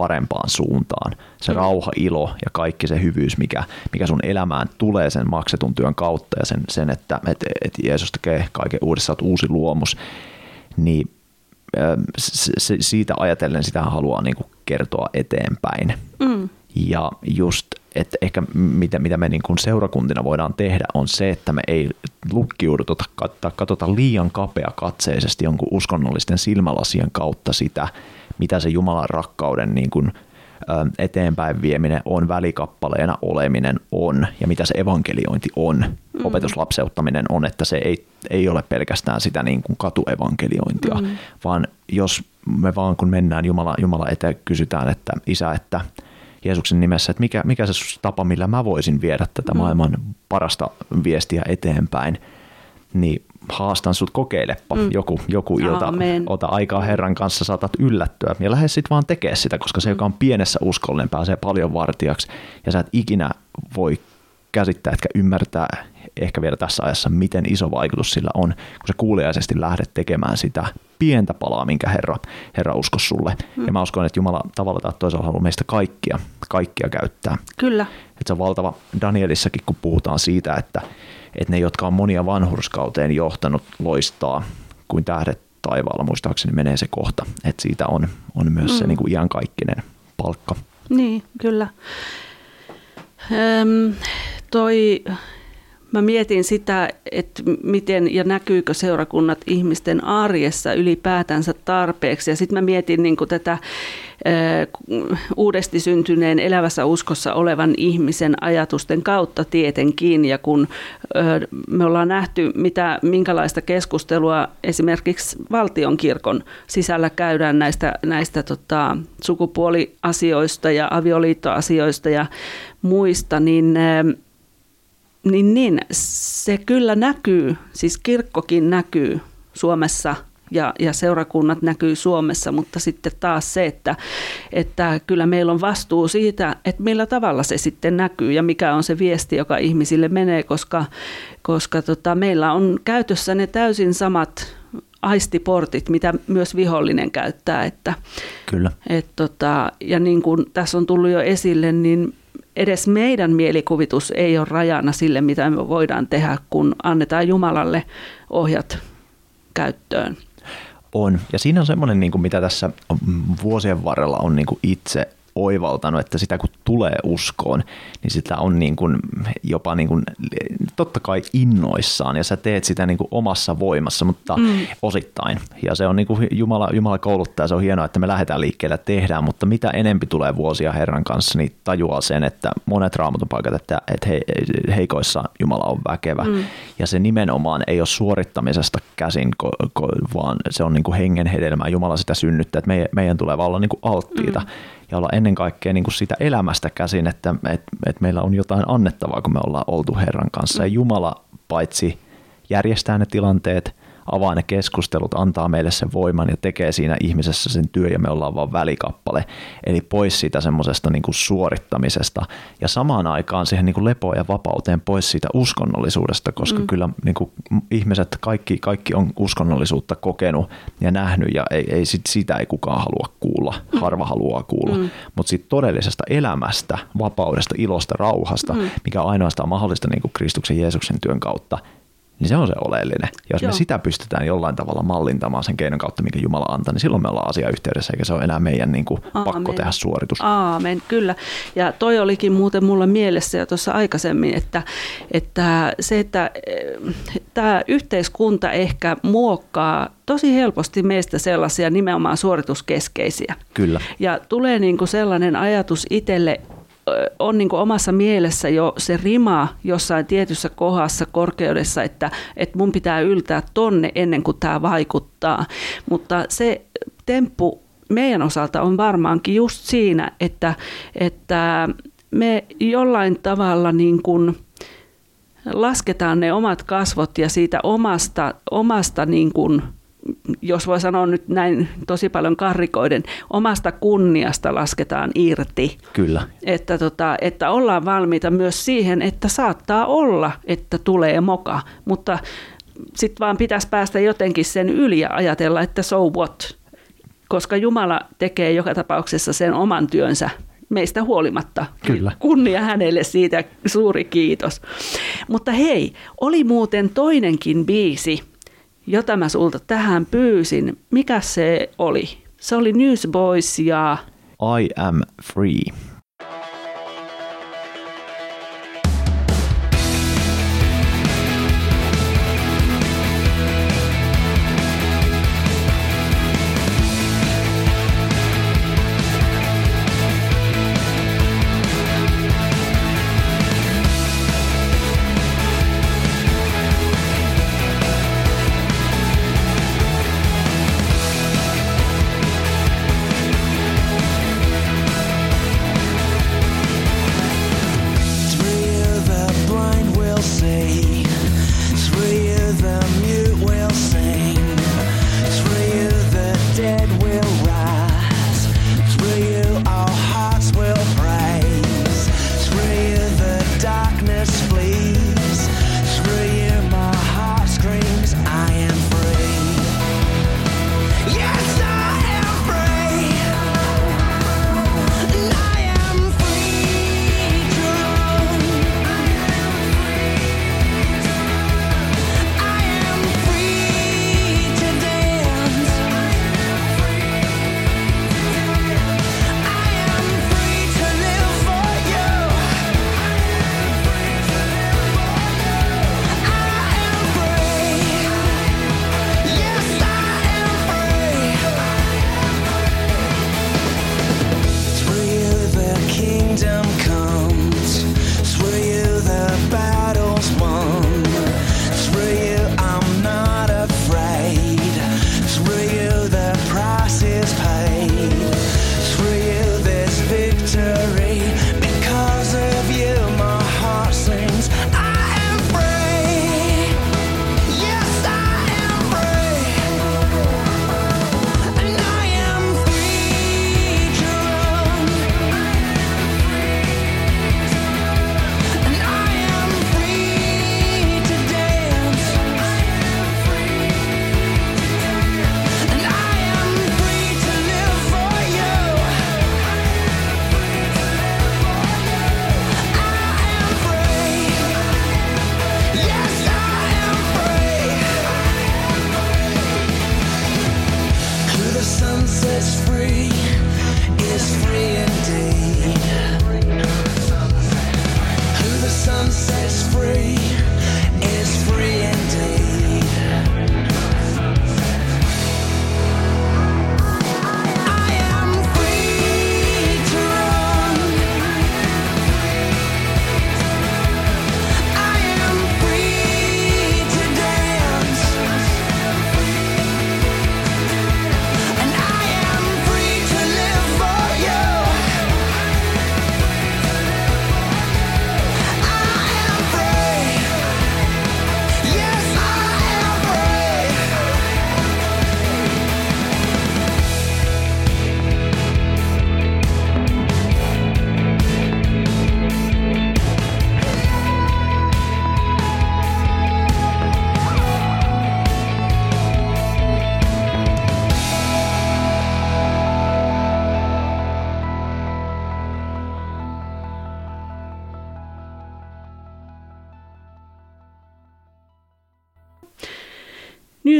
parempaan suuntaan. Se mm. rauha, ilo ja kaikki se hyvyys, mikä, mikä sun elämään tulee sen maksetun työn kautta ja sen, sen että et, et Jeesus tekee kaiken uudessa, olet uusi luomus, niin se, se, siitä ajatellen sitä haluaa niin kertoa eteenpäin. Mm. Ja just, että ehkä mitä, mitä me niin kuin seurakuntina voidaan tehdä on se, että me ei lukkiuduta tai katsota liian kapea katseisesti jonkun uskonnollisten silmälasien kautta sitä, mitä se Jumalan rakkauden niin kuin, eteenpäin vieminen on, välikappaleena oleminen on ja mitä se evankeliointi on, mm. opetuslapseuttaminen on, että se ei, ei ole pelkästään sitä niin kuin katuevankeliointia, mm. vaan jos me vaan kun mennään Jumala, Jumala eteen kysytään, että isä, että Jeesuksen nimessä, että mikä, mikä se tapa, millä mä voisin viedä tätä mm. maailman parasta viestiä eteenpäin, niin haastan sut kokeilepa mm. joku, joku ilta, Aamen. ota aikaa Herran kanssa, saatat yllättyä ja lähde sitten vaan tekemään sitä, koska se, mm. joka on pienessä uskollinen, pääsee paljon vartijaksi ja sä et ikinä voi käsittää, etkä ymmärtää ehkä vielä tässä ajassa, miten iso vaikutus sillä on, kun sä kuuliaisesti lähdet tekemään sitä pientä palaa, minkä Herra, Herra usko sulle. Mm. Ja mä uskon, että Jumala tavalla tai toisella haluaa meistä kaikkia, kaikkia käyttää. Kyllä. Että se on valtava Danielissakin, kun puhutaan siitä, että, että ne, jotka on monia vanhurskauteen johtanut, loistaa kuin tähdet taivaalla, muistaakseni menee se kohta, että siitä on, on myös mm. se niin kuin iankaikkinen palkka. Niin, kyllä. Öm, toi Mä mietin sitä, että miten ja näkyykö seurakunnat ihmisten arjessa ylipäätänsä tarpeeksi. Ja sitten mä mietin niin tätä uudesti syntyneen elävässä uskossa olevan ihmisen ajatusten kautta tietenkin. Ja kun me ollaan nähty, mitä, minkälaista keskustelua esimerkiksi valtionkirkon sisällä käydään näistä, näistä tota, sukupuoliasioista ja avioliittoasioista ja muista, niin niin, niin, se kyllä näkyy, siis kirkkokin näkyy Suomessa ja, ja seurakunnat näkyy Suomessa, mutta sitten taas se, että, että kyllä meillä on vastuu siitä, että millä tavalla se sitten näkyy ja mikä on se viesti, joka ihmisille menee, koska, koska tota, meillä on käytössä ne täysin samat aistiportit, mitä myös vihollinen käyttää. Että, Kyllä. Et tota, ja niin kuin tässä on tullut jo esille, niin edes meidän mielikuvitus ei ole rajana sille, mitä me voidaan tehdä, kun annetaan Jumalalle ohjat käyttöön. On. Ja siinä on semmoinen, niin kuin mitä tässä vuosien varrella on niin kuin itse oivaltanut, että sitä kun tulee uskoon, niin sitä on niin kuin jopa niin kuin, totta kai innoissaan ja sä teet sitä niin kuin omassa voimassa, mutta mm. osittain. Ja se on niin kuin Jumala, Jumala kouluttaa, se on hienoa, että me lähdetään liikkeelle tehdään, mutta mitä enempi tulee vuosia Herran kanssa, niin tajuaa sen, että monet raamatun paikat, että, että he, heikoissa Jumala on väkevä. Mm. Ja se nimenomaan ei ole suorittamisesta käsin, vaan se on niin kuin hengen hedelmää. Jumala sitä synnyttää, että meidän, meidän tulee olla niin kuin alttiita. Mm ja olla ennen kaikkea niin kuin sitä elämästä käsin, että, että, että meillä on jotain annettavaa, kun me ollaan oltu Herran kanssa. Ja Jumala paitsi järjestää ne tilanteet, avaa ne keskustelut, antaa meille sen voiman ja tekee siinä ihmisessä sen työ ja me ollaan vaan välikappale. Eli pois siitä semmoisesta niin suorittamisesta ja samaan aikaan siihen niin kuin lepoon ja vapauteen pois siitä uskonnollisuudesta, koska mm. kyllä niin kuin ihmiset, kaikki, kaikki on uskonnollisuutta kokenut ja nähnyt ja ei, ei sit, sitä ei kukaan halua kuulla, mm. harva haluaa kuulla. Mm. Mutta sitten todellisesta elämästä, vapaudesta, ilosta, rauhasta, mm. mikä on ainoastaan mahdollista niin kuin Kristuksen Jeesuksen työn kautta, niin se on se oleellinen. Ja jos Joo. me sitä pystytään jollain tavalla mallintamaan sen keinon kautta, minkä Jumala antaa, niin silloin me ollaan asiayhteydessä, eikä se ole enää meidän niin kuin, pakko tehdä suoritus. Aamen, kyllä. Ja toi olikin muuten mulla mielessä jo tuossa aikaisemmin, että, että se, että eh, tämä yhteiskunta ehkä muokkaa tosi helposti meistä sellaisia nimenomaan suorituskeskeisiä. Kyllä. Ja tulee niin kuin sellainen ajatus itselle, on niin omassa mielessä jo se rima jossain tietyssä kohdassa korkeudessa, että, että mun pitää yltää tonne ennen kuin tämä vaikuttaa. Mutta se temppu meidän osalta on varmaankin just siinä, että, että me jollain tavalla niin kuin lasketaan ne omat kasvot ja siitä omasta, omasta niin kuin jos voi sanoa nyt näin tosi paljon karrikoiden, omasta kunniasta lasketaan irti. Kyllä. Että, tota, että ollaan valmiita myös siihen, että saattaa olla, että tulee moka, mutta sitten vaan pitäisi päästä jotenkin sen yli ja ajatella, että so what, koska Jumala tekee joka tapauksessa sen oman työnsä meistä huolimatta. Kyllä. Kunnia hänelle siitä, suuri kiitos. Mutta hei, oli muuten toinenkin biisi, jota mä sulta tähän pyysin. Mikä se oli? Se oli Newsboys ja... I am free.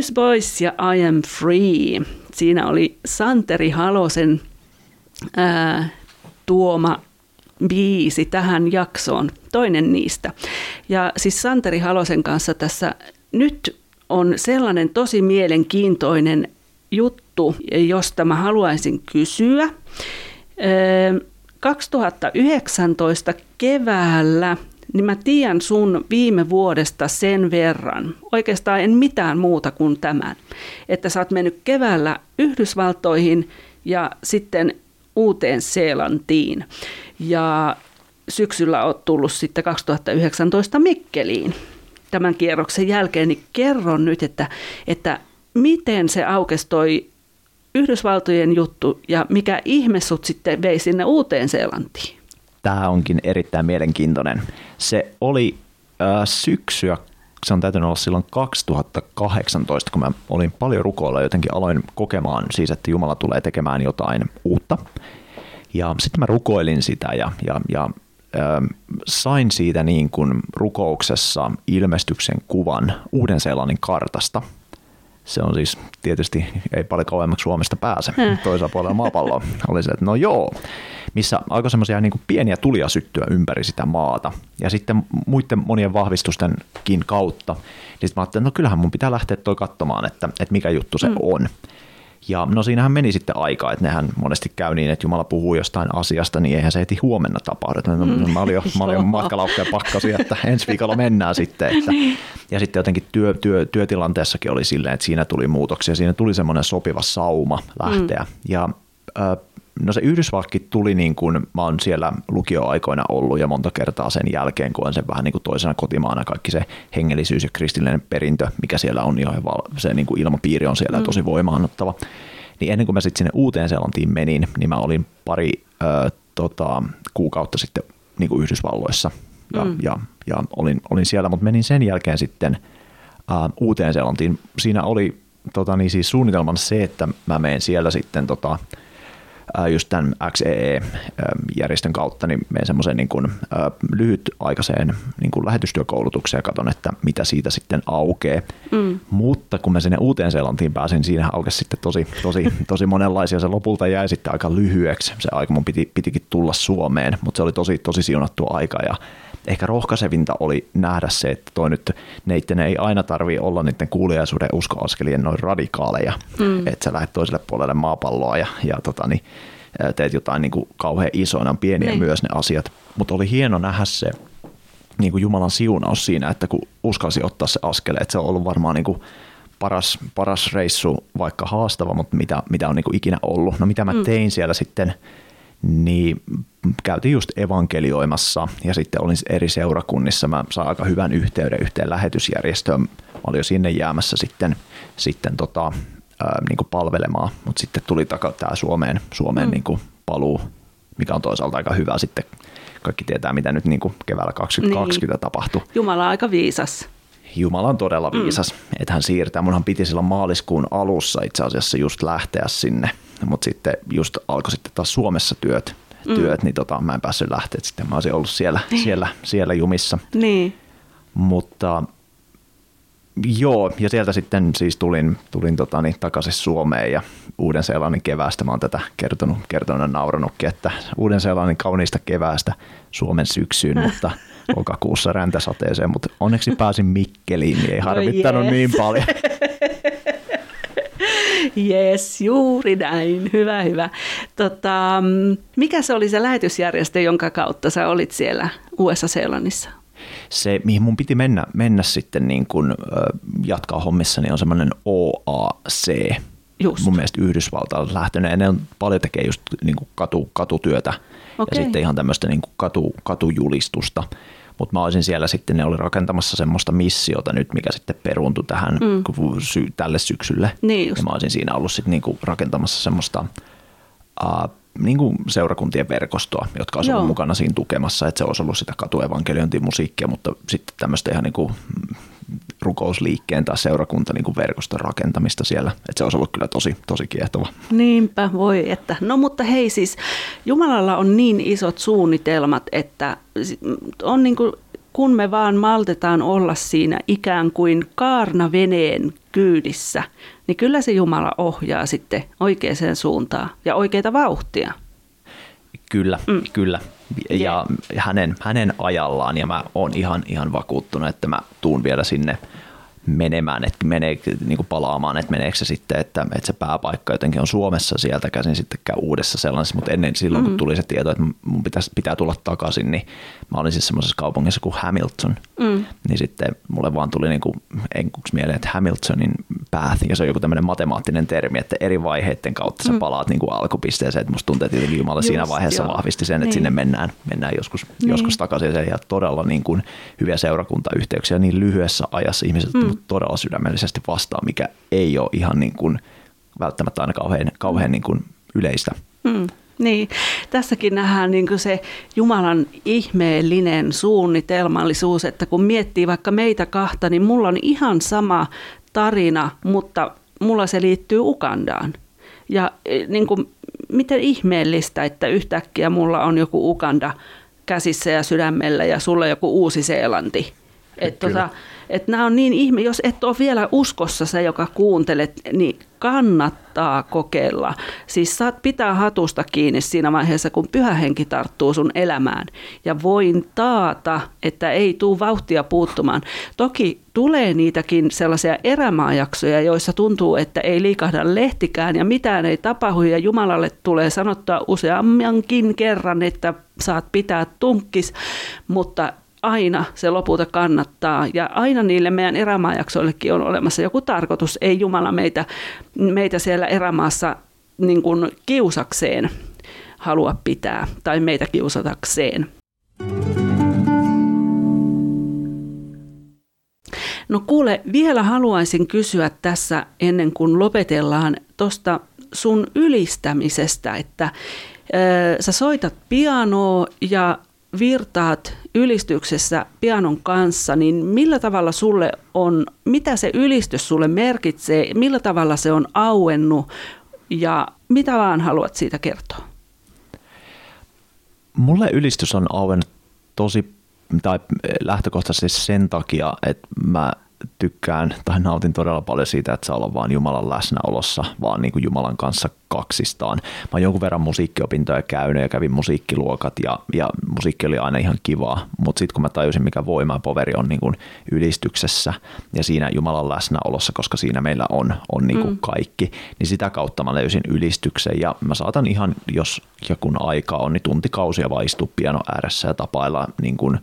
Newsboys ja I Am Free. Siinä oli Santeri Halosen ää, tuoma biisi tähän jaksoon, toinen niistä. Ja siis Santeri Halosen kanssa tässä nyt on sellainen tosi mielenkiintoinen juttu, josta mä haluaisin kysyä. 2019 keväällä niin mä tiedän sun viime vuodesta sen verran, oikeastaan en mitään muuta kuin tämän, että sä oot mennyt keväällä Yhdysvaltoihin ja sitten uuteen Seelantiin. Ja syksyllä oot tullut sitten 2019 Mikkeliin tämän kierroksen jälkeen, niin kerron nyt, että, että miten se aukesi toi Yhdysvaltojen juttu ja mikä ihme sut sitten vei sinne uuteen Seelantiin? Tämä onkin erittäin mielenkiintoinen. Se oli äh, syksyä, se on täytynyt olla silloin 2018, kun mä olin paljon rukoilla jotenkin aloin kokemaan siis, että Jumala tulee tekemään jotain uutta. Ja sitten mä rukoilin sitä ja, ja, ja äh, sain siitä niin kuin rukouksessa ilmestyksen kuvan Uuden-Seelannin kartasta – se on siis tietysti, ei paljon kauemmaksi Suomesta pääse, toisella puolella maapalloa. Oli se, että no joo, missä aika semmoisia niin pieniä tulia syttyä ympäri sitä maata. Ja sitten muiden monien vahvistustenkin kautta, niin sitten mä ajattelin, että no kyllähän mun pitää lähteä toi katsomaan, että, että mikä juttu se hmm. on. Ja no siinähän meni sitten aikaa, että nehän monesti käy niin, että Jumala puhuu jostain asiasta, niin eihän se heti huomenna tapahdu. No, mm. Mä olin jo, mä olin jo matkalaukkuja pakkasi, että ensi viikolla mennään sitten. Että, ja sitten jotenkin työ, työ, työtilanteessakin oli silleen, että siinä tuli muutoksia, siinä tuli semmoinen sopiva sauma lähteä. Mm. Ja No se Yhdysvalkki tuli niin kuin, mä oon siellä lukioaikoina ollut ja monta kertaa sen jälkeen koen sen vähän niin kuin toisena kotimaana kaikki se hengellisyys ja kristillinen perintö, mikä siellä on jo se niin kuin ilmapiiri on siellä mm. tosi voimaannuttava. Niin ennen kuin mä sitten sinne uuteen Seelantiin menin, niin mä olin pari ö, tota, kuukautta sitten niin kuin Yhdysvalloissa ja, mm. ja, ja olin, olin siellä, mutta menin sen jälkeen sitten ö, uuteen Seelantiin. Siinä oli tota, niin siis suunnitelman se, että mä menen siellä sitten tota, just tämän XEE-järjestön kautta niin menen semmoiseen niin kuin, lyhytaikaiseen niin kuin lähetystyökoulutukseen ja katson, että mitä siitä sitten aukeaa. Mm. Mutta kun mä sinne uuteen Seelantiin pääsin, siinä aukesi sitten tosi, tosi, tosi monenlaisia. Se lopulta jäi sitten aika lyhyeksi. Se aika mun piti, pitikin tulla Suomeen, mutta se oli tosi, tosi siunattu aika ja ehkä rohkaisevinta oli nähdä se, että toi nyt, neitten ei aina tarvi olla niiden kuulijaisuuden uskoaskelien noin radikaaleja, mm. että sä lähdet toiselle puolelle maapalloa ja, ja tota, niin, teet jotain niin kuin kauhean on pieniä niin. myös ne asiat, mutta oli hieno nähdä se niin kuin Jumalan siunaus siinä, että kun uskalsi ottaa se askel, että se on ollut varmaan niin kuin paras, paras reissu, vaikka haastava, mutta mitä, mitä on niin kuin ikinä ollut. No mitä mä mm. tein siellä sitten niin käytiin just evankelioimassa ja sitten olin eri seurakunnissa. Mä sain aika hyvän yhteyden yhteen lähetysjärjestöön. Mä olin jo sinne jäämässä sitten, sitten tota, ää, niin palvelemaan, mutta sitten tuli taka tämä Suomeen, Suomeen mm. niin paluu, mikä on toisaalta aika hyvä sitten. Kaikki tietää, mitä nyt niin keväällä 2020 niin. tapahtui. Jumala on aika viisas. Jumala on todella mm. viisas, mm. että hän siirtää. Munhan piti silloin maaliskuun alussa itse asiassa just lähteä sinne, mutta sitten just alkoi sitten taas Suomessa työt, mm. työt niin tota, mä en päässyt lähteä. Sitten mä olisin ollut siellä, niin. siellä, siellä jumissa. Niin. Mutta joo, ja sieltä sitten siis tulin, tulin tota, niin, takaisin Suomeen ja Uuden-Seelannin keväästä. Mä oon tätä kertonut, kertonut ja nauranutkin, että Uuden-Seelannin kauniista keväästä Suomen syksyyn, mutta lokakuussa räntäsateeseen, mutta onneksi pääsin Mikkeliin, niin ei harmittanut no yes. niin paljon. Jes, juuri näin. Hyvä, hyvä. Tota, mikä se oli se lähetysjärjestö, jonka kautta sä olit siellä USA-Seelannissa? Se, mihin mun piti mennä, mennä sitten niin kun, jatkaa hommissa, niin on semmoinen OAC. Just. Mun mielestä Yhdysvaltalta lähtöinen. Ne on paljon tekee just niin katu, katutyötä okay. ja sitten ihan tämmöistä niin kuin katu, katujulistusta mutta mä olisin siellä sitten, ne oli rakentamassa semmoista missiota nyt, mikä sitten peruuntui tähän mm. sy- tälle syksylle. Niin just. ja mä olisin siinä ollut sitten niinku rakentamassa semmoista uh, niin kuin seurakuntien verkostoa, jotka olisivat ollut mukana siinä tukemassa, että se olisi ollut sitä katuevankeliointimusiikkia, mutta sitten tämmöistä ihan niin kuin rukousliikkeen tai seurakunta niin kuin verkoston rakentamista siellä. Että se olisi ollut kyllä tosi, tosi kiehtova. Niinpä, voi että. No mutta hei siis, Jumalalla on niin isot suunnitelmat, että on niin kuin kun me vaan maltetaan olla siinä ikään kuin kaarnaveneen kyydissä, niin kyllä se Jumala ohjaa sitten oikeaan suuntaan ja oikeita vauhtia. Kyllä, mm. kyllä. Ja yeah. hänen, hänen ajallaan, ja mä oon ihan, ihan vakuuttunut, että mä tuun vielä sinne menemään, että menee niin kuin palaamaan, että meneekö se sitten, että, että se pääpaikka jotenkin on Suomessa sieltä käsin sitten käy uudessa sellaisessa, mutta ennen silloin mm-hmm. kun tuli se tieto, että mun pitäisi, pitää tulla takaisin, niin mä olin siis semmoisessa kaupungissa kuin Hamilton, mm. niin sitten mulle vaan tuli niin kuin enkuksi mieleen, että Hamiltonin path, ja se on joku tämmöinen matemaattinen termi, että eri vaiheiden kautta sä mm. palaat niin kuin alkupisteeseen, että musta tuntuu, että Jumala Just, siinä vaiheessa joo. vahvisti sen, että niin. sinne mennään, mennään joskus, niin. joskus takaisin ja todella niin kuin hyviä seurakuntayhteyksiä niin lyhyessä ajassa ihmiset mm todella sydämellisesti vastaan, mikä ei ole ihan niin kuin välttämättä aina kauhean, kauhean niin kuin yleistä. Mm. Niin, tässäkin nähdään niin kuin se Jumalan ihmeellinen suunnitelmallisuus, että kun miettii vaikka meitä kahta, niin mulla on ihan sama tarina, mutta mulla se liittyy Ukandaan. Ja e, niin kuin, miten ihmeellistä, että yhtäkkiä mulla on joku Ukanda käsissä ja sydämellä ja sulla joku Uusi-Seelanti. Että tota, että nämä on niin ihme, jos et ole vielä uskossa se, joka kuuntelet, niin kannattaa kokeilla. Siis saat pitää hatusta kiinni siinä vaiheessa, kun pyhä henki tarttuu sun elämään. Ja voin taata, että ei tuu vauhtia puuttumaan. Toki tulee niitäkin sellaisia erämaajaksoja, joissa tuntuu, että ei liikahda lehtikään ja mitään ei tapahdu ja Jumalalle tulee sanottaa useammankin kerran, että saat pitää tunkkis, mutta aina se lopulta kannattaa. Ja aina niille meidän erämaajaksoillekin on olemassa joku tarkoitus. Ei Jumala meitä, meitä siellä erämaassa niin kuin kiusakseen halua pitää tai meitä kiusatakseen. No kuule, vielä haluaisin kysyä tässä ennen kuin lopetellaan tuosta sun ylistämisestä, että äh, sä soitat pianoa ja virtaat ylistyksessä pianon kanssa, niin millä tavalla sulle on, mitä se ylistys sulle merkitsee, millä tavalla se on auennut ja mitä vaan haluat siitä kertoa? Mulle ylistys on auennut tosi, tai lähtökohtaisesti sen takia, että mä tykkään tai nautin todella paljon siitä, että saa olla vaan Jumalan läsnäolossa, vaan niin kuin Jumalan kanssa kaksistaan. Mä oon jonkun verran musiikkiopintoja käynyt ja kävin musiikkiluokat ja, ja musiikki oli aina ihan kivaa, mutta sitten kun mä tajusin, mikä voima ja poveri on niin kuin ylistyksessä ja siinä Jumalan läsnäolossa, koska siinä meillä on, on niin kuin mm. kaikki, niin sitä kautta mä löysin ylistyksen ja mä saatan ihan, jos ja kun aika on, niin tuntikausia vaan istua piano ääressä ja tapailla niin kuin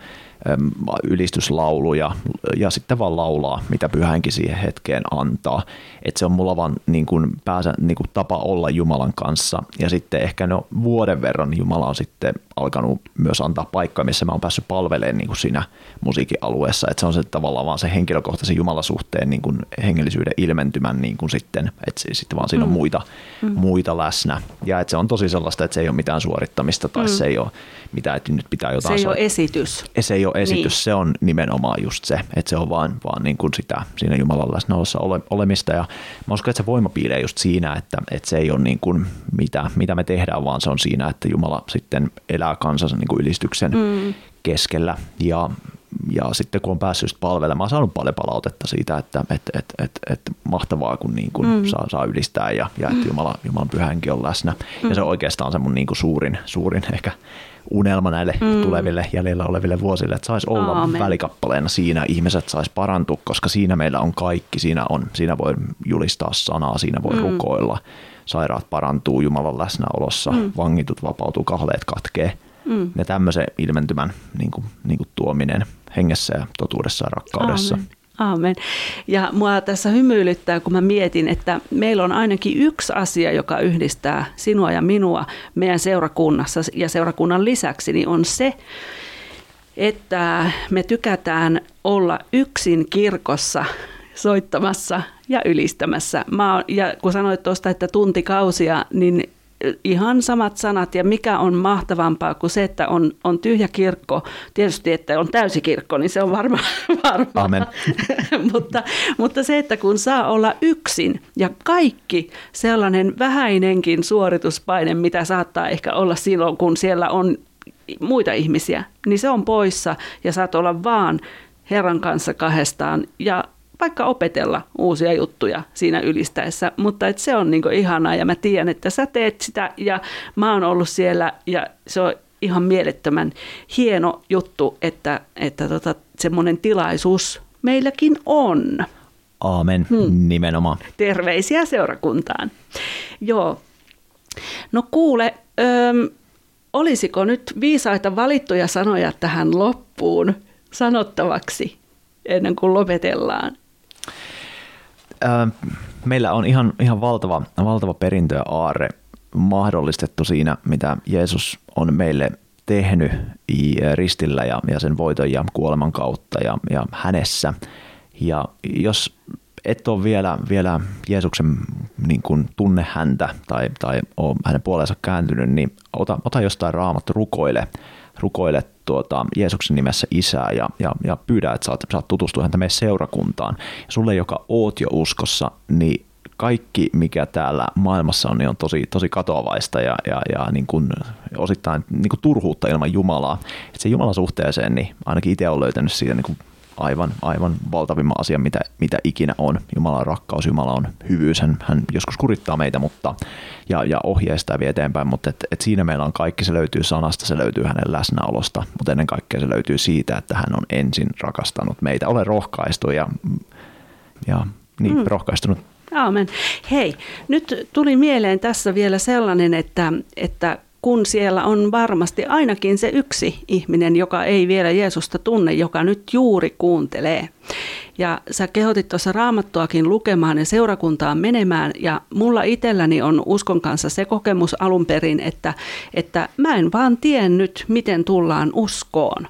ylistyslauluja ja sitten vaan laulaa, mitä pyhänkin siihen hetkeen antaa. Et se on mulla vaan niin kuin pääsä, niin kuin tapa olla Jumalan kanssa ja sitten ehkä no vuoden verran Jumala on sitten alkanut myös antaa paikkaa, missä mä oon päässyt palvelemaan niin kuin siinä musiikin alueessa, että se on se tavallaan vaan se henkilökohtaisen Jumalasuhteen niin kuin hengellisyyden ilmentymän niin kuin sitten, että sitten vaan siinä on mm. muita, mm. muita läsnä ja että se on tosi sellaista, että se ei ole mitään suorittamista tai mm. se ei ole mitään, että nyt pitää jotain. Se ei ole esitys. Se ei ole esitys, niin. se on nimenomaan just se, että se on vaan, vaan niin kuin sitä siinä Jumalan läsnäolossa ole, olemista ja mä uskon, että se voima piilee just siinä, että, että se ei ole niin kuin mitä, mitä me tehdään, vaan se on siinä, että Jumala sitten elää kansansa niin kuin ylistyksen mm. keskellä ja ja sitten kun on päässyt palvelemaan, olen saanut paljon palautetta siitä, että et, et, et, et mahtavaa, kun niin kuin mm. saa, saa ylistää ja, ja että Jumala, Jumalan pyhänkin on läsnä. Mm. Ja se on oikeastaan se mun niin kuin suurin, suurin ehkä unelma näille mm. tuleville jäljellä oleville vuosille, että saisi olla Aamen. välikappaleena siinä, ihmiset saisi parantua, koska siinä meillä on kaikki, siinä, on, siinä voi julistaa sanaa, siinä voi mm. rukoilla, sairaat parantuu Jumalan läsnäolossa, mm. vangitut vapautuu, kahleet katkee. Mm. Ja tämmöisen ilmentymän niin kuin, niin kuin tuominen hengessä ja totuudessa ja rakkaudessa. Aamen. Aamen. Ja mua tässä hymyilyttää, kun mä mietin, että meillä on ainakin yksi asia, joka yhdistää sinua ja minua meidän seurakunnassa ja seurakunnan lisäksi, niin on se, että me tykätään olla yksin kirkossa soittamassa ja ylistämässä. Mä, ja kun sanoit tuosta, että tuntikausia, niin ihan samat sanat ja mikä on mahtavampaa kuin se, että on, on tyhjä kirkko. Tietysti, että on täysi kirkko, niin se on varma. varma. Amen. mutta, mutta se, että kun saa olla yksin ja kaikki sellainen vähäinenkin suorituspaine, mitä saattaa ehkä olla silloin, kun siellä on muita ihmisiä, niin se on poissa ja saat olla vaan Herran kanssa kahdestaan ja vaikka opetella uusia juttuja siinä ylistäessä, mutta et se on niinku ihanaa ja mä tiedän, että sä teet sitä ja mä oon ollut siellä ja se on ihan mielettömän hieno juttu, että, että tota, semmoinen tilaisuus meilläkin on. Aamen, hmm. nimenomaan. Terveisiä seurakuntaan. Joo. No kuule, öm, olisiko nyt viisaita valittuja sanoja tähän loppuun sanottavaksi ennen kuin lopetellaan? Meillä on ihan, ihan valtava, valtava perintö ja aarre mahdollistettu siinä, mitä Jeesus on meille tehnyt ristillä ja, ja sen voiton ja kuoleman kautta ja, ja hänessä. Ja jos et ole vielä, vielä Jeesuksen niin kuin tunne häntä tai, tai ole hänen puoleensa kääntynyt, niin ota, ota jostain raamattu, rukoile, rukoile tuota, Jeesuksen nimessä isää ja, ja, ja pyydä, että saat, saat tutustua häntä meidän seurakuntaan. Ja sulle, joka oot jo uskossa, niin kaikki, mikä täällä maailmassa on, niin on tosi, tosi katoavaista ja, ja, ja niin kuin osittain niin kuin turhuutta ilman Jumalaa. Et se Jumalan suhteeseen, niin ainakin itse olen löytänyt siitä niin kuin aivan, aivan valtavimman asia, mitä, mitä ikinä on. Jumala on rakkaus, Jumala on hyvyys, hän, hän joskus kurittaa meitä mutta, ja, ja ohjeistaa vie eteenpäin, mutta et, et siinä meillä on kaikki, se löytyy sanasta, se löytyy hänen läsnäolosta, mutta ennen kaikkea se löytyy siitä, että hän on ensin rakastanut meitä. Ole rohkaistu ja, ja niin, mm. rohkaistunut Aamen. Hei, nyt tuli mieleen tässä vielä sellainen, että, että kun siellä on varmasti ainakin se yksi ihminen, joka ei vielä Jeesusta tunne, joka nyt juuri kuuntelee. Ja sä kehotit tuossa raamattuakin lukemaan ja seurakuntaan menemään ja mulla itselläni on uskon kanssa se kokemus alun perin, että, että mä en vaan tiennyt, miten tullaan uskoon.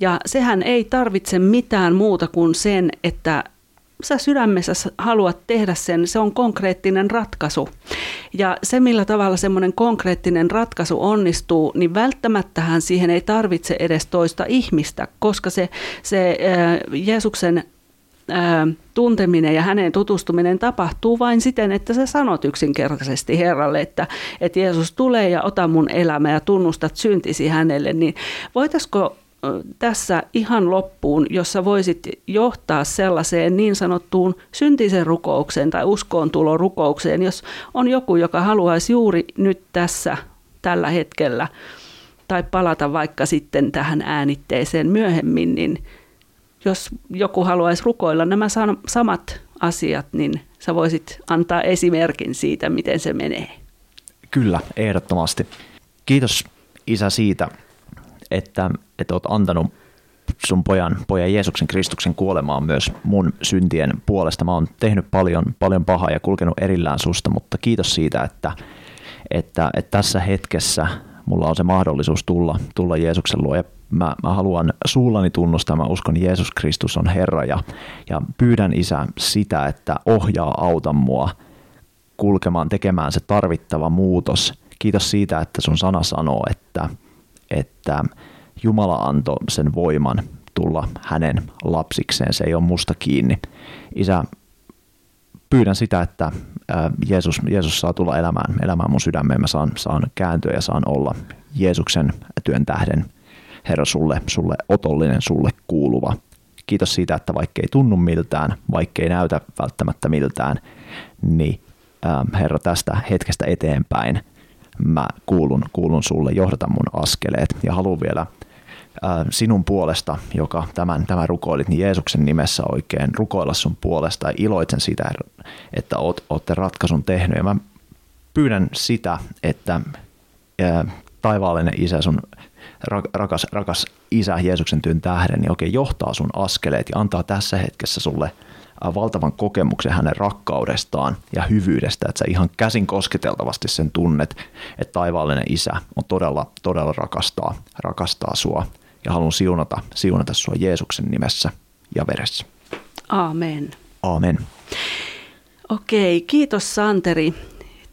Ja sehän ei tarvitse mitään muuta kuin sen, että sä sydämessä haluat tehdä sen, se on konkreettinen ratkaisu. Ja se, millä tavalla semmoinen konkreettinen ratkaisu onnistuu, niin välttämättähän siihen ei tarvitse edes toista ihmistä, koska se, se Jeesuksen tunteminen ja hänen tutustuminen tapahtuu vain siten, että sä sanot yksinkertaisesti Herralle, että, että Jeesus tulee ja ota mun elämä ja tunnustat syntisi hänelle, niin voitaisiko tässä ihan loppuun, jossa voisit johtaa sellaiseen niin sanottuun syntisen rukoukseen tai uskoon rukoukseen, jos on joku, joka haluaisi juuri nyt tässä tällä hetkellä tai palata vaikka sitten tähän äänitteeseen myöhemmin, niin jos joku haluaisi rukoilla nämä samat asiat, niin sä voisit antaa esimerkin siitä, miten se menee. Kyllä, ehdottomasti. Kiitos Isä siitä, että, että olet antanut sun pojan, pojan Jeesuksen Kristuksen kuolemaan myös mun syntien puolesta. Mä oon tehnyt paljon, paljon pahaa ja kulkenut erillään susta, mutta kiitos siitä, että, että, että tässä hetkessä mulla on se mahdollisuus tulla, tulla Jeesuksen luo ja mä, mä haluan suullani tunnustaa, mä uskon Jeesus Kristus on Herra ja, ja pyydän Isä sitä, että ohjaa, auta mua kulkemaan, tekemään se tarvittava muutos. Kiitos siitä, että sun sana sanoo, että, että Jumala antoi sen voiman tulla hänen lapsikseen. Se ei ole musta kiinni. Isä, pyydän sitä, että Jeesus, Jeesus saa tulla elämään, elämään mun sydämeen. Mä saan, saan kääntyä ja saan olla Jeesuksen työn tähden. Herra, sulle, sulle otollinen, sulle kuuluva. Kiitos siitä, että vaikka ei tunnu miltään, vaikka ei näytä välttämättä miltään, niin Herra tästä hetkestä eteenpäin – mä kuulun, kuulun sulle, johdata mun askeleet ja haluan vielä sinun puolesta, joka tämän, tämän rukoilit, niin Jeesuksen nimessä oikein rukoilla sun puolesta ja iloitsen sitä, että oot, ootte ratkaisun tehnyt. Ja mä pyydän sitä, että taivaallinen isä, sun rakas, rakas isä Jeesuksen työn tähden, niin oikein johtaa sun askeleet ja antaa tässä hetkessä sulle – valtavan kokemuksen hänen rakkaudestaan ja hyvyydestä, että sä ihan käsin kosketeltavasti sen tunnet, että taivaallinen isä on todella, todella rakastaa, rakastaa sua ja haluan siunata, siunata sua Jeesuksen nimessä ja veressä. Aamen. Aamen. Okei, kiitos Santeri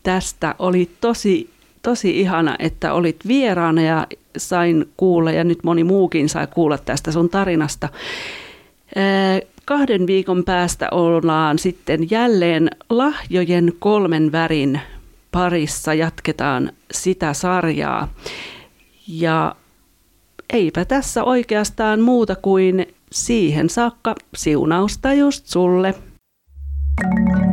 tästä. Oli tosi, tosi ihana, että olit vieraana ja sain kuulla ja nyt moni muukin sai kuulla tästä sun tarinasta kahden viikon päästä ollaan sitten jälleen lahjojen kolmen värin parissa. Jatketaan sitä sarjaa. Ja eipä tässä oikeastaan muuta kuin siihen saakka siunausta just sulle. thank you